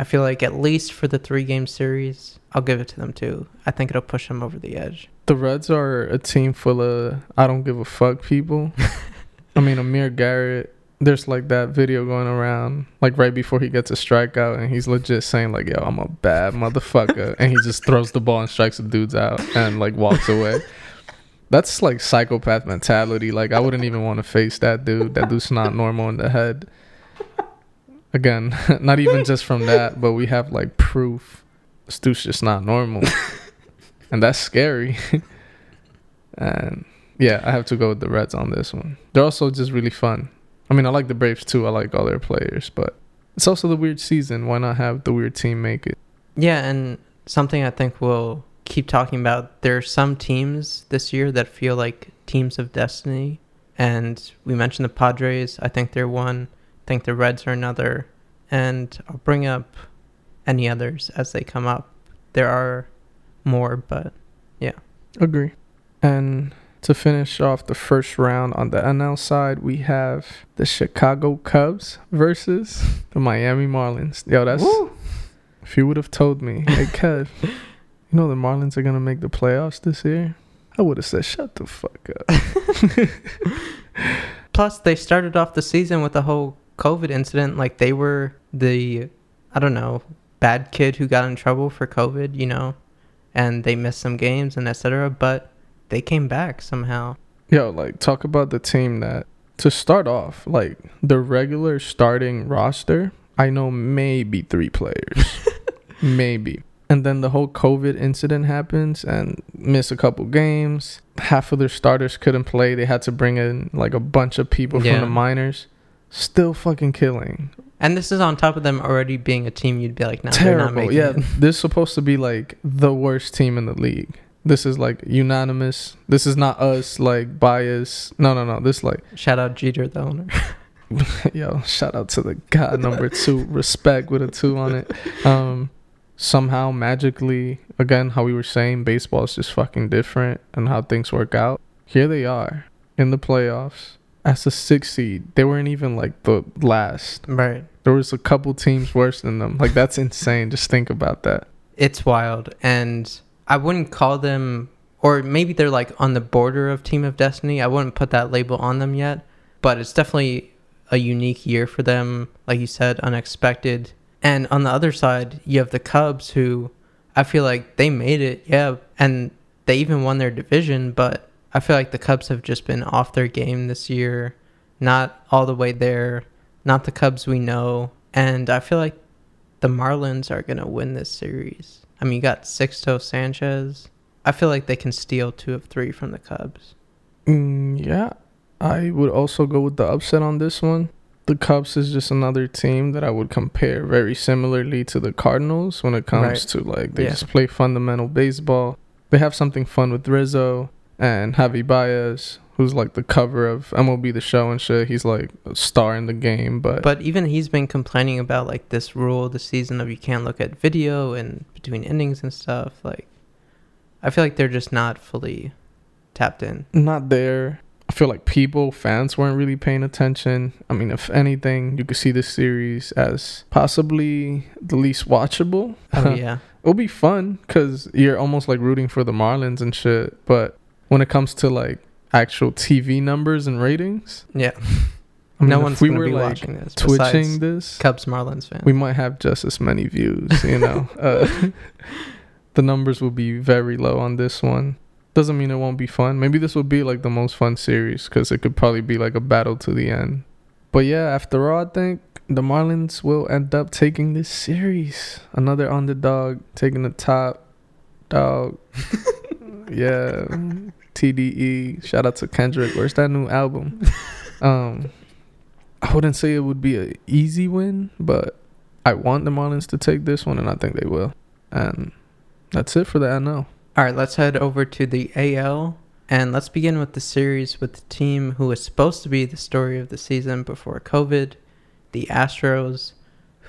I feel like at least for the 3 game series, I'll give it to them too. I think it'll push them over the edge. The Reds are a team full of I don't give a fuck people. I mean, Amir Garrett. There's like that video going around, like right before he gets a strikeout, and he's legit saying like, "Yo, I'm a bad motherfucker," and he just throws the ball and strikes the dudes out and like walks away. That's like psychopath mentality. Like I wouldn't even want to face that dude. That dude's not normal in the head. Again, not even just from that, but we have like proof. This dude's just not normal, and that's scary. and yeah, I have to go with the Reds on this one. They're also just really fun. I mean, I like the Braves too. I like all their players, but it's also the weird season. Why not have the weird team make it? Yeah, and something I think we'll keep talking about. There are some teams this year that feel like teams of destiny, and we mentioned the Padres. I think they're one. I think the Reds are another, and I'll bring up any others as they come up. There are more, but yeah. Agree. And to finish off the first round on the NL side, we have the Chicago Cubs versus the Miami Marlins. Yo, that's if you would have told me, hey Kev, you know the Marlins are gonna make the playoffs this year, I would have said, shut the fuck up. plus they started off the season with the whole COVID incident. Like they were the, I don't know, bad kid who got in trouble for COVID. You know, and they missed some games and etc. But they came back somehow. Yo, like talk about the team that to start off, like the regular starting roster, I know maybe three players. maybe. And then the whole COVID incident happens and miss a couple games. Half of their starters couldn't play. They had to bring in like a bunch of people Yeah. from the minors. Still fucking killing. And this is on top of them already being a team you'd be like, no, they're not Terrible. making Yeah, it. this is supposed to be like the worst team in the league. This is like unanimous. This is not us like bias. No, no, no. This like Shout out Jeter, the owner. Yo, shout out to the guy number two. Respect with a two on it. Um, somehow magically, again, how we were saying, baseball is just fucking different and how things work out. Here they are in the playoffs. as a six seed, they weren't even like the last. Right. There was a couple teams worse than them. Like that's insane. Just think about that. It's wild. And I wouldn't call them, or maybe they're like on the border of Team of Destiny. I wouldn't put that label on them yet, but it's definitely a unique year for them. Like you said, unexpected. And on the other side, you have the Cubs who I feel like they made it, yeah, and they even won their division, but I feel like the Cubs have just been off their game this year, not all the way there, not the Cubs we know. And I feel like the Marlins are going to win this series. I mean, you got Sixto Sanchez. I feel like they can steal two of three from the Cubs. Mm, yeah, I would also go with the upset on this one. The Cubs is just another team that I would compare very similarly to the Cardinals when it comes Right. to like they Yeah. just play fundamental baseball. They have something fun with Rizzo and Javi Baez, who's like the cover of MLB The Show and shit. He's like a star in the game, but, But even he's been complaining about like this rule this season of you can't look at video and between innings and stuff. Like, I feel like they're just not fully tapped in. not there. I feel like people, fans weren't really paying attention. I mean, if anything, you could see this series as possibly the least watchable. Oh yeah, It'll be fun because you're almost like rooting for the Marlins and shit. But when it comes to like actual TV numbers and ratings, yeah. I mean, no one's we gonna be like watching this. twitching this, Cubs Marlins fans. we might have just as many views. You know, uh, the numbers will be very low on this one. Doesn't mean it won't be fun. Maybe this will be like the most fun series because it could probably be like a battle to the end. But yeah, after all, I think the Marlins will end up taking this series. Another underdog taking the top dog. yeah, TDE. Shout out to Kendrick. Where's that new album? Um, I wouldn't say it would be a easy win, but I want the Marlins to take this one, and I think they will. And that's it for the NL. All right, let's head over to the AL and let's begin with the series with the team who was supposed to be the story of the season before COVID, the Astros,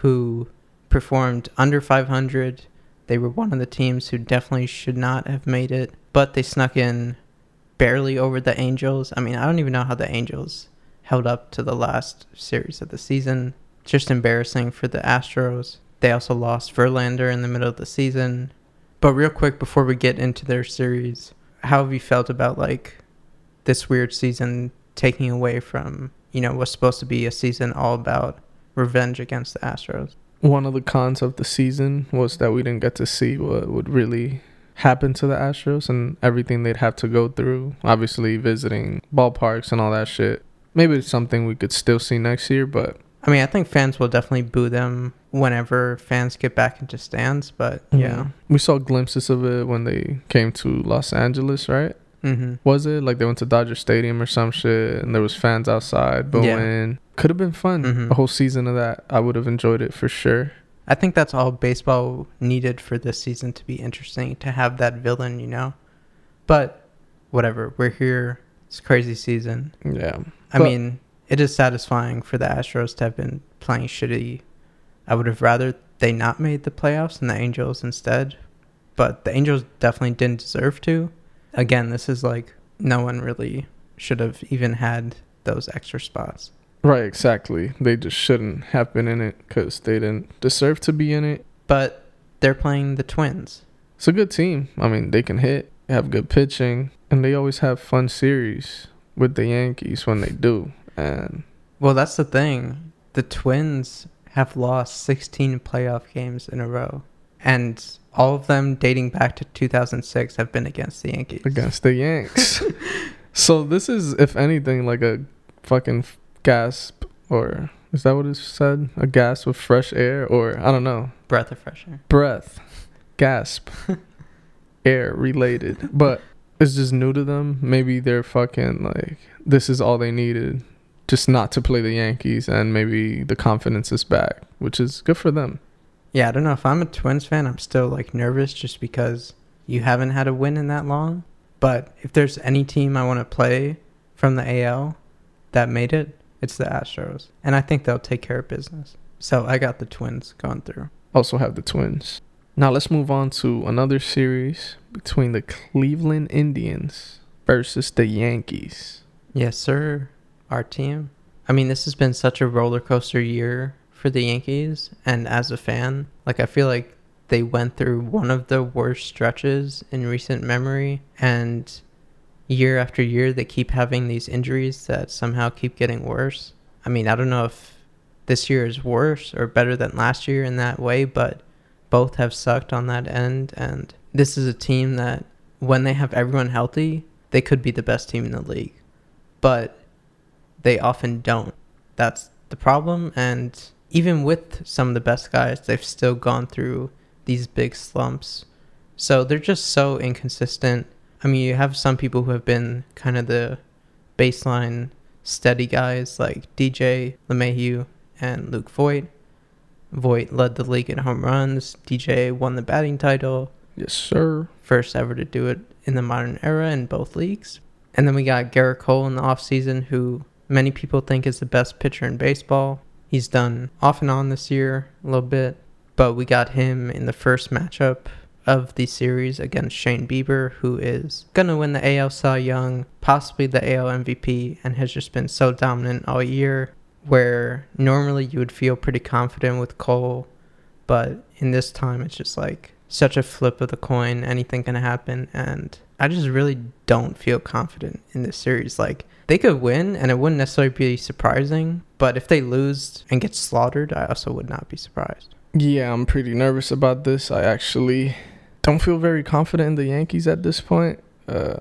who performed under 500. They were one of the teams who definitely should not have made it, but they snuck in barely over the Angels. I mean, I don't even know how the Angels held up to the last series of the season. Just embarrassing for the Astros. They also lost Verlander in the middle of the season. But real quick before we get into their series, how have you felt about like this weird season taking away from, you know, what's supposed to be a season all about revenge against the Astros? One of the cons of the season was that we didn't get to see what would really happen to the Astros and everything they'd have to go through. Obviously, visiting ballparks and all that shit. Maybe it's something we could still see next year, but I mean, I think fans will definitely boo them whenever fans get back into stands, but yeah. Mm, we saw glimpses of it when they came to Los Angeles, right? Mm-hmm. Was it like they went to Dodger Stadium or some shit, and there was fans outside booing? Yeah. Could have been fun. Mhm. A whole season of that, I would have enjoyed it for sure. I think that's all baseball needed for this season to be interesting to have that villain, you know. But whatever, we're here. It's a crazy season. Yeah, I But- mean, it is satisfying for the Astros to have been playing shitty. I would have rather they not made the playoffs and the Angels instead. But the Angels definitely didn't deserve to. Again, this is like no one really should have even had those extra spots. right, exactly. They just shouldn't have been in it because they didn't deserve to be in it. But they're playing the Twins. It's a good team. I mean, they can hit, have good pitching, and they always have fun series with the Yankees when they do. And Well, that's the thing. The Twins have lost 16 playoff games in a row. And all of them dating back to 2006 have been against the Yankees. against the Yanks. so this is, if anything, like a fucking gasp, or is that what it said? A gasp of fresh air, or I don't know, Breath of fresh air. breath, gasp, air related. But it's just new to them. Maybe they're fucking like this is all they needed, just not to play the Yankees, and maybe the confidence is back, which is good for them. Yeah, I don't know. If I'm a Twins fan, I'm still like nervous just because you haven't had a win in that long. But if there's any team I want to play from the AL that made it, it's the Astros. And I think they'll take care of business. So I got the Twins going through. also have the Twins. Now let's move on to another series between the Cleveland Indians versus the Yankees. Yes, sir. Our team. I mean, this has been such a roller coaster year for the Yankees, and as a fan, like I feel like they went through one of the worst stretches in recent memory, and year after year they keep having these injuries that somehow keep getting worse. I mean, I don't know if this year is worse or better than last year in that way, but both have sucked on that end, and this is a team that when they have everyone healthy, they could be the best team in the league. But they often don't. That's the problem. And even with some of the best guys, they've still gone through these big slumps. So they're just so inconsistent. I mean, you have some people who have been kind of the baseline steady guys like DJ LeMahieu and Luke Voit. Voit led the league in home runs. DJ won the batting title. Yes, sir. First ever to do it in the modern era in both leagues. And then we got Gerrit Cole in the offseason, who many people think is the best pitcher in baseball. He's done off and on this year a little bit, but we got him in the first matchup of the series against Shane Bieber, who is going to win the AL Cy Young, possibly the AL MVP, and has just been so dominant all year. Where normally you would feel pretty confident with Cole, but in this time it's just like such a flip of the coin, anything can happen, and I just really don't feel confident in this series. Like they could win and it wouldn't necessarily be surprising, but if they lose and get slaughtered, I also would not be surprised. Yeah, I'm pretty nervous about this. I actually don't feel very confident in the Yankees at this point. Uh,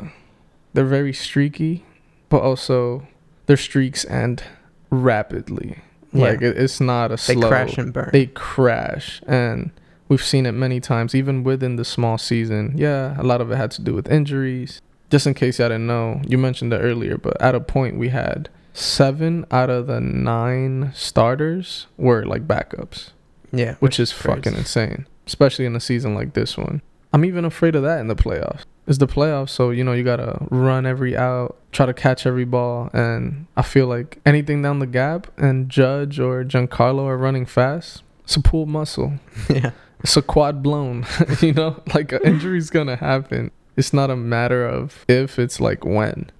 they're very streaky, but also their streaks end rapidly. Yeah. Like it, it's not a They slow. crash and burn. They crash, and we've seen it many times, even within the small season. Yeah, a lot of it had to do with injuries. Just in case y'all didn't know, you mentioned it earlier, but at a point we had seven out of the nine starters were like backups yeah, which is crazy. fucking insane, especially in a season like this one. I'm even afraid of that in the playoffs. It's the playoffs, so you know you gotta run every out, try to catch every ball, and I feel like anything down the gap and Judge or Giancarlo are running fast. It's a pulled muscle. yeah. It's a quad blown. you know, like an injury's gonna happen. It's not a matter of if, it's like when.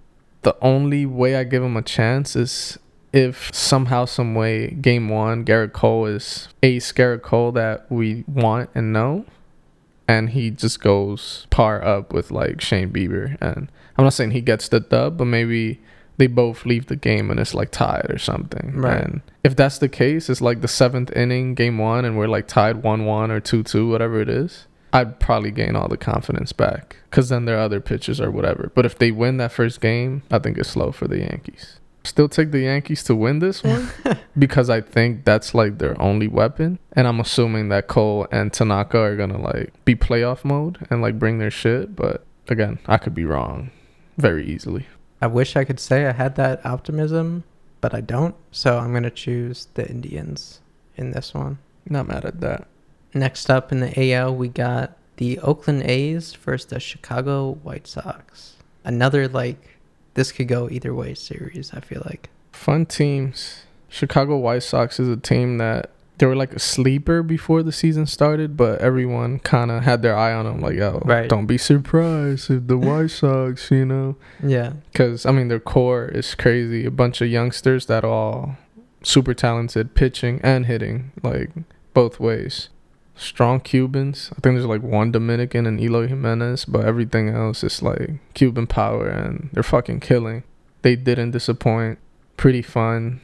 The only way I give him a chance is if somehow, some way, game one, Gerrit Cole is ace Gerrit Cole that we want and know, and he just goes par up with like Shane Bieber. And I'm not saying he gets the dub, but maybe they both leave the game and it's like tied or something. Right. And if that's the case, it's like the seventh inning, game one, and we're like tied 1 1 or 2 2, whatever it is. I'd probably gain all the confidence back because then there are other pitches or whatever. But if they win that first game, I think it's slow for the Yankees. Still take the Yankees to win this one because I think that's like their only weapon. And I'm assuming that Cole and Tanaka are going to like be playoff mode and like bring their shit. But again, I could be wrong very easily. I wish I could say I had that optimism, but I don't. So I'm gonna choose the Indians in this one. Not mad at that. Next up in the AL, we got the Oakland A's versus the Chicago White Sox. Another like this could go either way series. I feel like. Fun teams. Chicago White Sox is a team that they were like a sleeper before the season started, but everyone kind of had their eye on them. Like, yo, Right. don't be surprised if the White Sox, you know, Yeah. because I mean their core is crazy. A bunch of youngsters that are all super talented, pitching and hitting, like both ways. Strong Cubans. I think there's like one Dominican and Eloy Jimenez, but everything else is like Cuban power, and they're fucking killing. They didn't disappoint. Pretty fun.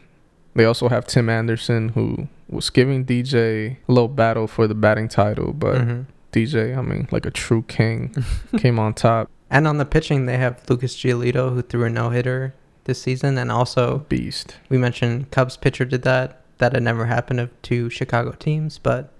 They also have Tim Anderson, who was giving DJ a little battle for the batting title, but Mhm. DJ, I mean, like a true king, came on top. And on the pitching, they have Lucas Giolito, who threw a no hitter this season, and also Beast. we mentioned Cubs pitcher did that. That had never happened of two Chicago teams, but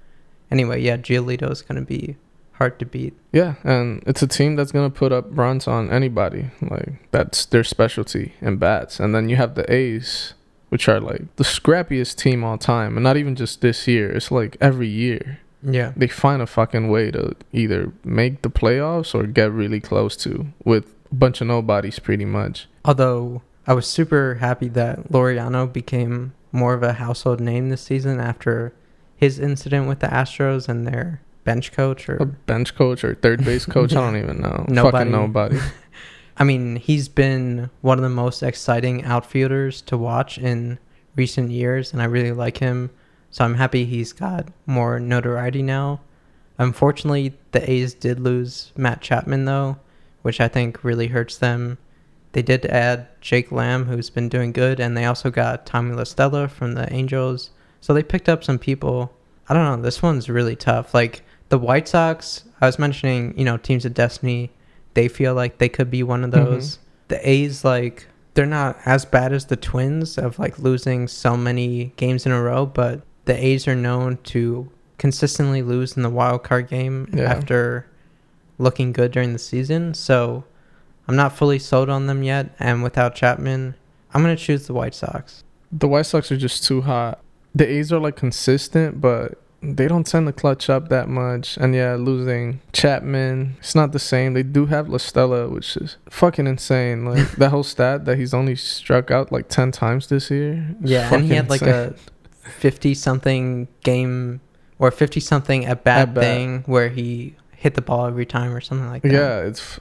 anyway, yeah, Giolito is going to be hard to beat. Yeah, and it's a team that's gonna put up runs on anybody. Like that's their specialty in bats. And then you have the A's, which are like the scrappiest team all time, and not even just this year. It's like every year Yeah. they find a fucking way to either make the playoffs or get really close to with a bunch of nobodies, pretty much. Although I was super happy that Laureano became more of a household name this season after his incident with the Astros and their bench coach or A bench coach or third base coach, I don't even know. Nobody. Fucking nobody. I mean, he's been one of the most exciting outfielders to watch in recent years, and I really like him. So I'm happy he's got more notoriety now. Unfortunately, the A's did lose Matt Chapman, though, which I think really hurts them. They did add Jake Lamb, who's been doing good, and they also got Tommy La Stella from the Angels. So they picked up some people. I don't know. This one's really tough. Like the White Sox, I was mentioning, you know, teams of destiny. They feel like they could be one of those. Mm-hmm. The A's, like, they're not as bad as the Twins of like losing so many games in a row, but the A's are known to consistently lose in the wild card game yeah. after looking good during the season. So I'm not fully sold on them yet. And without Chapman, I'm going to choose the White Sox. The White Sox are just too hot. The A's are like consistent, but they don't tend to clutch up that much. And yeah, losing Chapman, it's not the same. They do have La Stella, which is fucking insane. Like that whole stat that he's only struck out like 10 times this year. Yeah, and he had like a 50 something game or 50 something at bat, thing where he hit the ball every time or something like that. Yeah, it's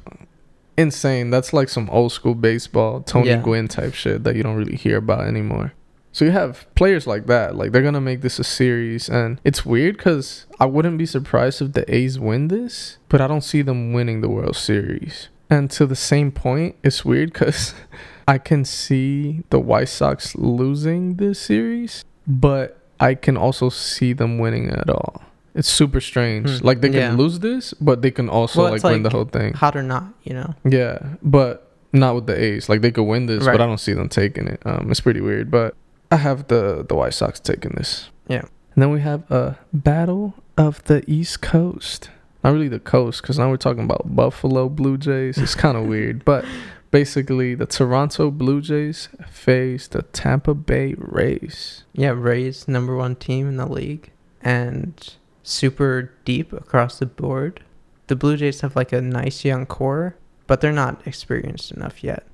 insane. That's like some old school baseball, Tony yeah. Gwynn type shit that you don't really hear about anymore. So you have players like that. Like they're gonna make this a series, and it's weird because I wouldn't be surprised if the A's win this, but I don't see them winning the World Series. And to the same point, it's weird because I can see the White Sox losing this series, but I can also see them winning at all. It's super strange. Hmm. Like they can yeah. lose this, but they can also well, like, like, win the whole thing. Hot or not, you know. Yeah, but not with the A's. Like they could win this, right. but I don't see them taking it. Um, it's pretty weird, but I have the the White Sox taking this. Yeah. And then we have a battle of the East Coast. Not really the coast, because now we're talking about Buffalo Blue Jays. It's kind of weird, but basically the Toronto Blue Jays face the Tampa Bay Rays. Yeah, Rays number one team in the league and super deep across the board. The Blue Jays have like a nice young core, but they're not experienced enough yet.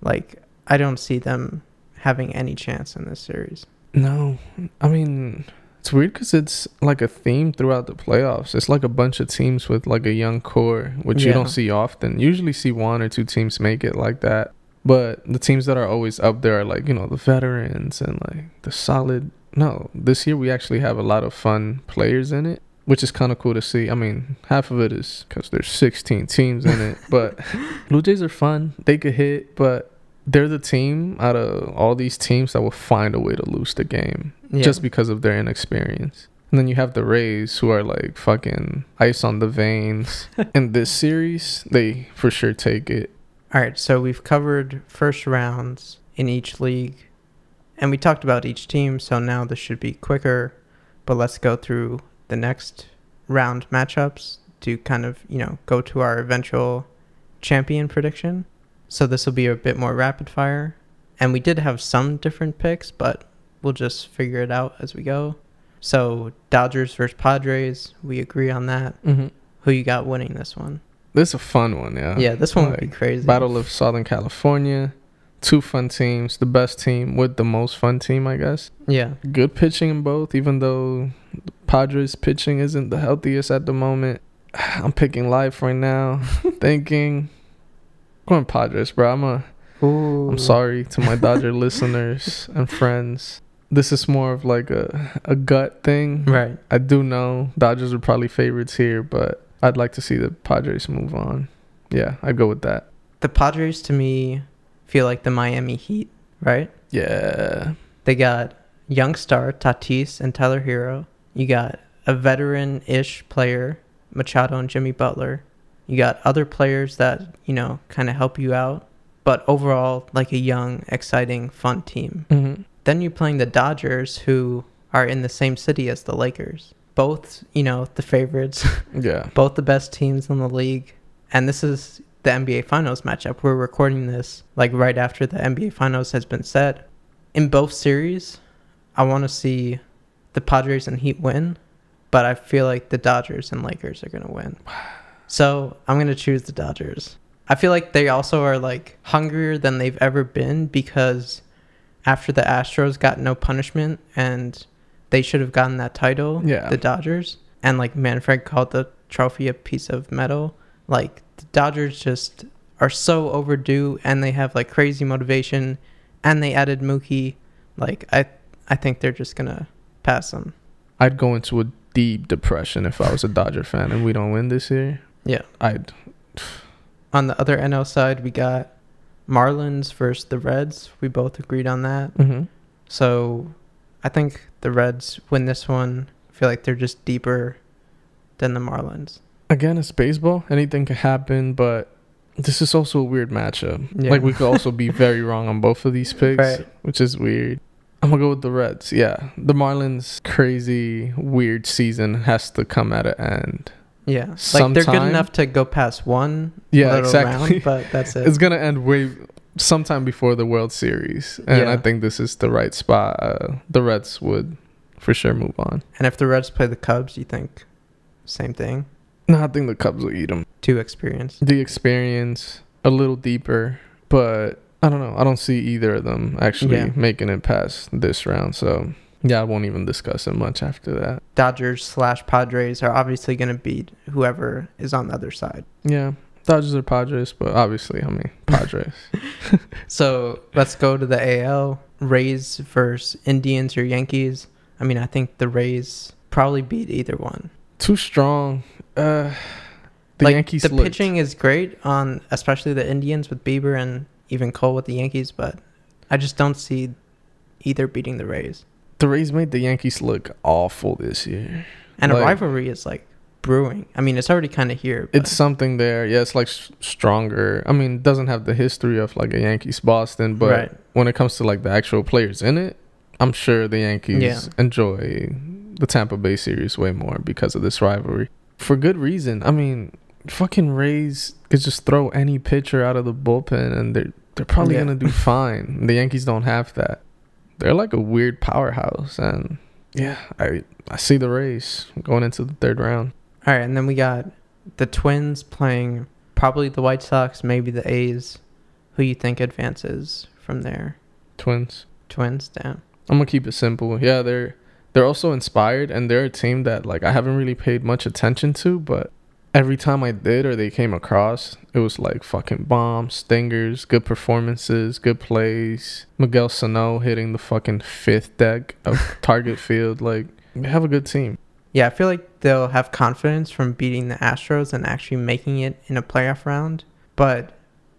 Like I don't see them having any chance in this series. No, I mean it's weird because it's like a theme throughout the playoffs. It's like a bunch of teams with like a young core, which yeah. you don't see often. usually see one or two teams make it like that, but the teams that are always up there are like you know the veterans and like the solid. No, this year we actually have a lot of fun players in it which is kind of cool to see. I mean, half of it is because there's 16 teams in it, but Blue Jays are fun. They could hit, but they're the team out of all these teams that will find a way to lose the game yeah. just because of their inexperience. And then you have the Rays who are like fucking ice on the veins. In this series, they for sure take it. All right, so we've covered first rounds in each league and we talked about each team, so now this should be quicker. But let's go through the next round matchups to kind of, you know, go to our eventual champion prediction. So this will be a bit more rapid fire. And we did have some different picks, but we'll just figure it out as we go. So Dodgers versus Padres, we agree on that. Mm-hmm. Who you got winning this one? This is a fun one, yeah. Yeah, this one like, would be crazy. Battle of Southern California. Two fun teams. The best team with the most fun team, I guess. Yeah. Good pitching in both, even though the Padres pitching isn't the healthiest at the moment. I'm picking life right now, thinking going Padres, bro. I'm a. Ooh. I'm sorry to my Dodger listeners and friends. This is more of like a a gut thing. Right. I do know Dodgers are probably favorites here, but I'd like to see the Padres move on. Yeah, I'd go with that. The Padres to me feel like the Miami Heat, right? Yeah. They got young star Tatis and Tyler Herro. You got a veteran-ish player, Machado and Jimmy Butler. You got other players that, you know, kind of help you out. But overall, like a young, exciting, fun team. Mm-hmm. Then you're playing the Dodgers, who are in the same city as the Lakers. Both, you know, the favorites. Yeah. Both the best teams in the league. And this is the NBA Finals matchup. We're recording this like right after the NBA Finals has been set. In both series, I want to see the Padres and Heat win, but I feel like the Dodgers and Lakers are going to win. So I'm gonna choose the Dodgers. I feel like they also are like hungrier than they've ever been because after the Astros got no punishment and they should have gotten that title, yeah. the Dodgers, and like Manfred called the trophy a piece of metal. Like the Dodgers just are so overdue and they have like crazy motivation and they added Mookie. Like I I think they're just gonna pass them. I'd go into a deep depression if I was a Dodger fan and we don't win this year. Yeah. I'd On the other NL side, we got Marlins versus the Reds. We both agreed on that. mm-hmm. So I think the Reds win this one. I feel like they're just deeper than the Marlins. again it's baseball. Anything can happen, but this is also a weird matchup. Yeah. Like we could also be very wrong on both of these picks, Right. which is weird. I'm gonna go with the Reds. Yeah, the Marlins' crazy weird season has to come at an end. Yeah. Like they're good enough to go past one Yeah, little exactly. round, but that's it. It's gonna end way sometime before the World Series, and Yeah. I think this is the right spot. Uh, the Reds would for sure move on. and if the Reds play the Cubs, you think same thing? No, I think the Cubs will eat them. Too experienced. The experience a little deeper, but I don't know. I don't see either of them actually Yeah. making it past this round. So yeah, I won't even discuss it much after that. Dodgers slash Padres are obviously going to beat whoever is on the other side. Yeah, Dodgers or Padres, but obviously, I mean Padres. So let's go to the AL. Rays versus Indians or Yankees. I mean, I think the Rays probably beat either one. Too strong. Uh, the like, Yankees. The looked- pitching is great on, especially the Indians with Bieber and even Cole with the Yankees, but I just don't see either beating the Rays. The Rays made the Yankees look awful this year. And a rivalry is like brewing. I mean, it's already kind of here. But It's something there. Yeah, it's like stronger. I mean, it doesn't have the history of like a Yankees Boston, but Right. when it comes to like the actual players in it, I'm sure the Yankees Yeah. enjoy the Tampa Bay series way more because of this rivalry. For good reason. I mean, fucking Rays could just throw any pitcher out of the bullpen and they're they're probably Yeah. gonna do fine. The Yankees don't have that. They're like a weird powerhouse and yeah, I I see the Rays going into the third round. All right, and then we got the Twins playing probably the White Sox, maybe the A's. Who you think advances from there? Twins. Twins, damn. I'm gonna keep it simple. Yeah, they're they're also inspired, and they're a team that like I haven't really paid much attention to, but every time I did or they came across, it was like fucking bombs, stingers, good performances, good plays. Miguel Sano hitting the fucking fifth deck of Target Field. Like they have a good team. Yeah, I feel like they'll have confidence from beating the Astros and actually making it in a playoff round, but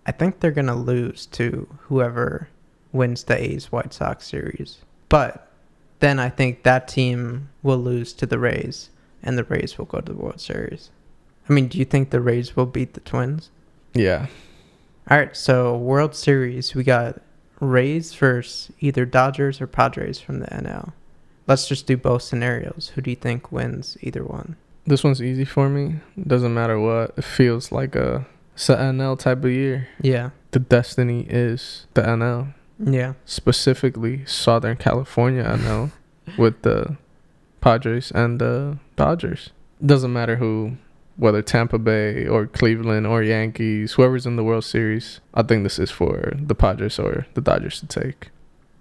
I think they're gonna lose to whoever wins the A's White Sox series. But then I think that team will lose to the Rays, and the Rays will go to the World Series. I mean, do you think the Rays will beat the Twins? Yeah, All right, so World Series, we got Rays versus either Dodgers or Padres from the NL. Let's just do both scenarios. Who do you think wins either one? this one's easy for me. Doesn't matter what. It feels like a it's NL type of year. Yeah, The destiny is the NL. yeah, specifically Southern California, I know, with the Padres and the Dodgers. Doesn't matter who, whether Tampa Bay or Cleveland or Yankees, whoever's in the World Series, I think this is for the Padres or the Dodgers to take.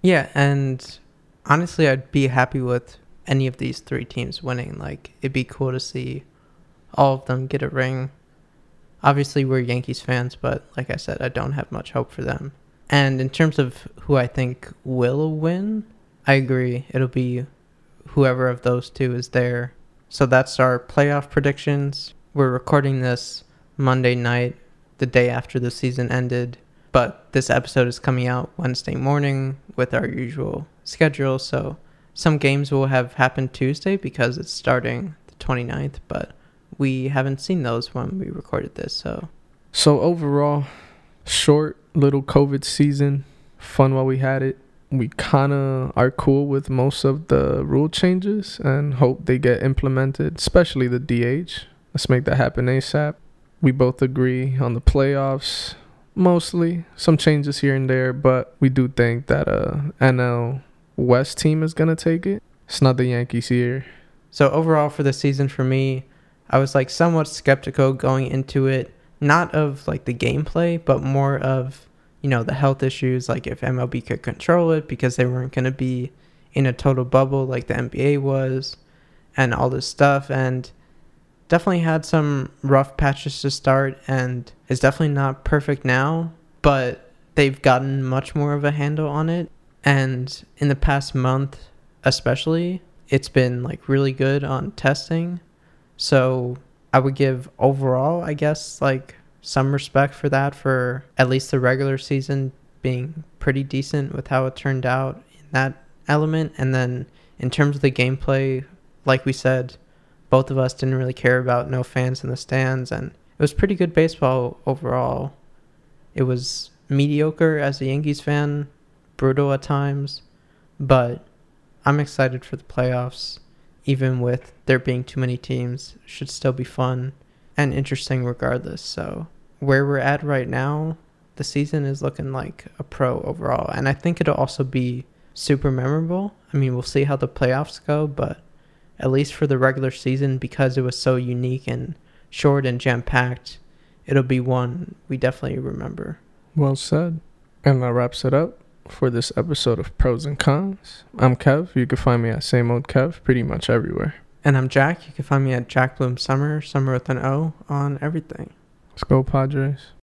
yeah. And honestly, I'd be happy with any of these three teams winning. Like, it'd be cool to see all of them get a ring. Obviously, we're Yankees fans, but like I said, I don't have much hope for them. And in terms of who I think will win, I agree. It'll be whoever of those two is there. So that's our playoff predictions. We're recording this Monday night, the day after the season ended. But this episode is coming out Wednesday morning with our usual schedule. So some games will have happened Tuesday because it's starting the 29th. But we haven't seen those when we recorded this. So So overall, short little COVID season, fun while we had it. We kind of are cool with most of the rule changes and hope they get implemented, especially the DH. Let's make that happen ASAP. We both agree on the playoffs, mostly some changes here and there, but we do think that uh, a NL West team is gonna take it. It's not the Yankees here. So overall for the season for me, I was like somewhat skeptical going into it, not of like the gameplay, but more of, you know, the health issues, like if MLB could control it because they weren't to be in a total bubble like the NBA was and all this stuff and definitely had some rough patches to start and is definitely not perfect now, but they've gotten much more of a handle on it. And in the past month, especially, it's been like really good on testing. So I would give overall, I guess, like some respect for that for at least the regular season being pretty decent with how it turned out in that element. And then in terms of the gameplay, like we said, both of us didn't really care about no fans in the stands, and it was pretty good baseball overall. It was mediocre as a Yankees fan, brutal at times, but I'm excited for the playoffs. Even with there being too many teams, should still be fun and interesting regardless. So where we're at right now, the season is looking like a pro overall, and I think it'll also be super memorable. I mean, we'll see how the playoffs go, but at least for the regular season, because it was so unique and short and jam packed, it'll be one we definitely remember. Well said. And that wraps it up for this episode of Pros and Cons. I'm Kev. You can find me at Same Old Kev pretty much everywhere. And I'm Jack. You can find me at Jack Bloom Summer, Summer with an O, on everything. Let's go, Padres.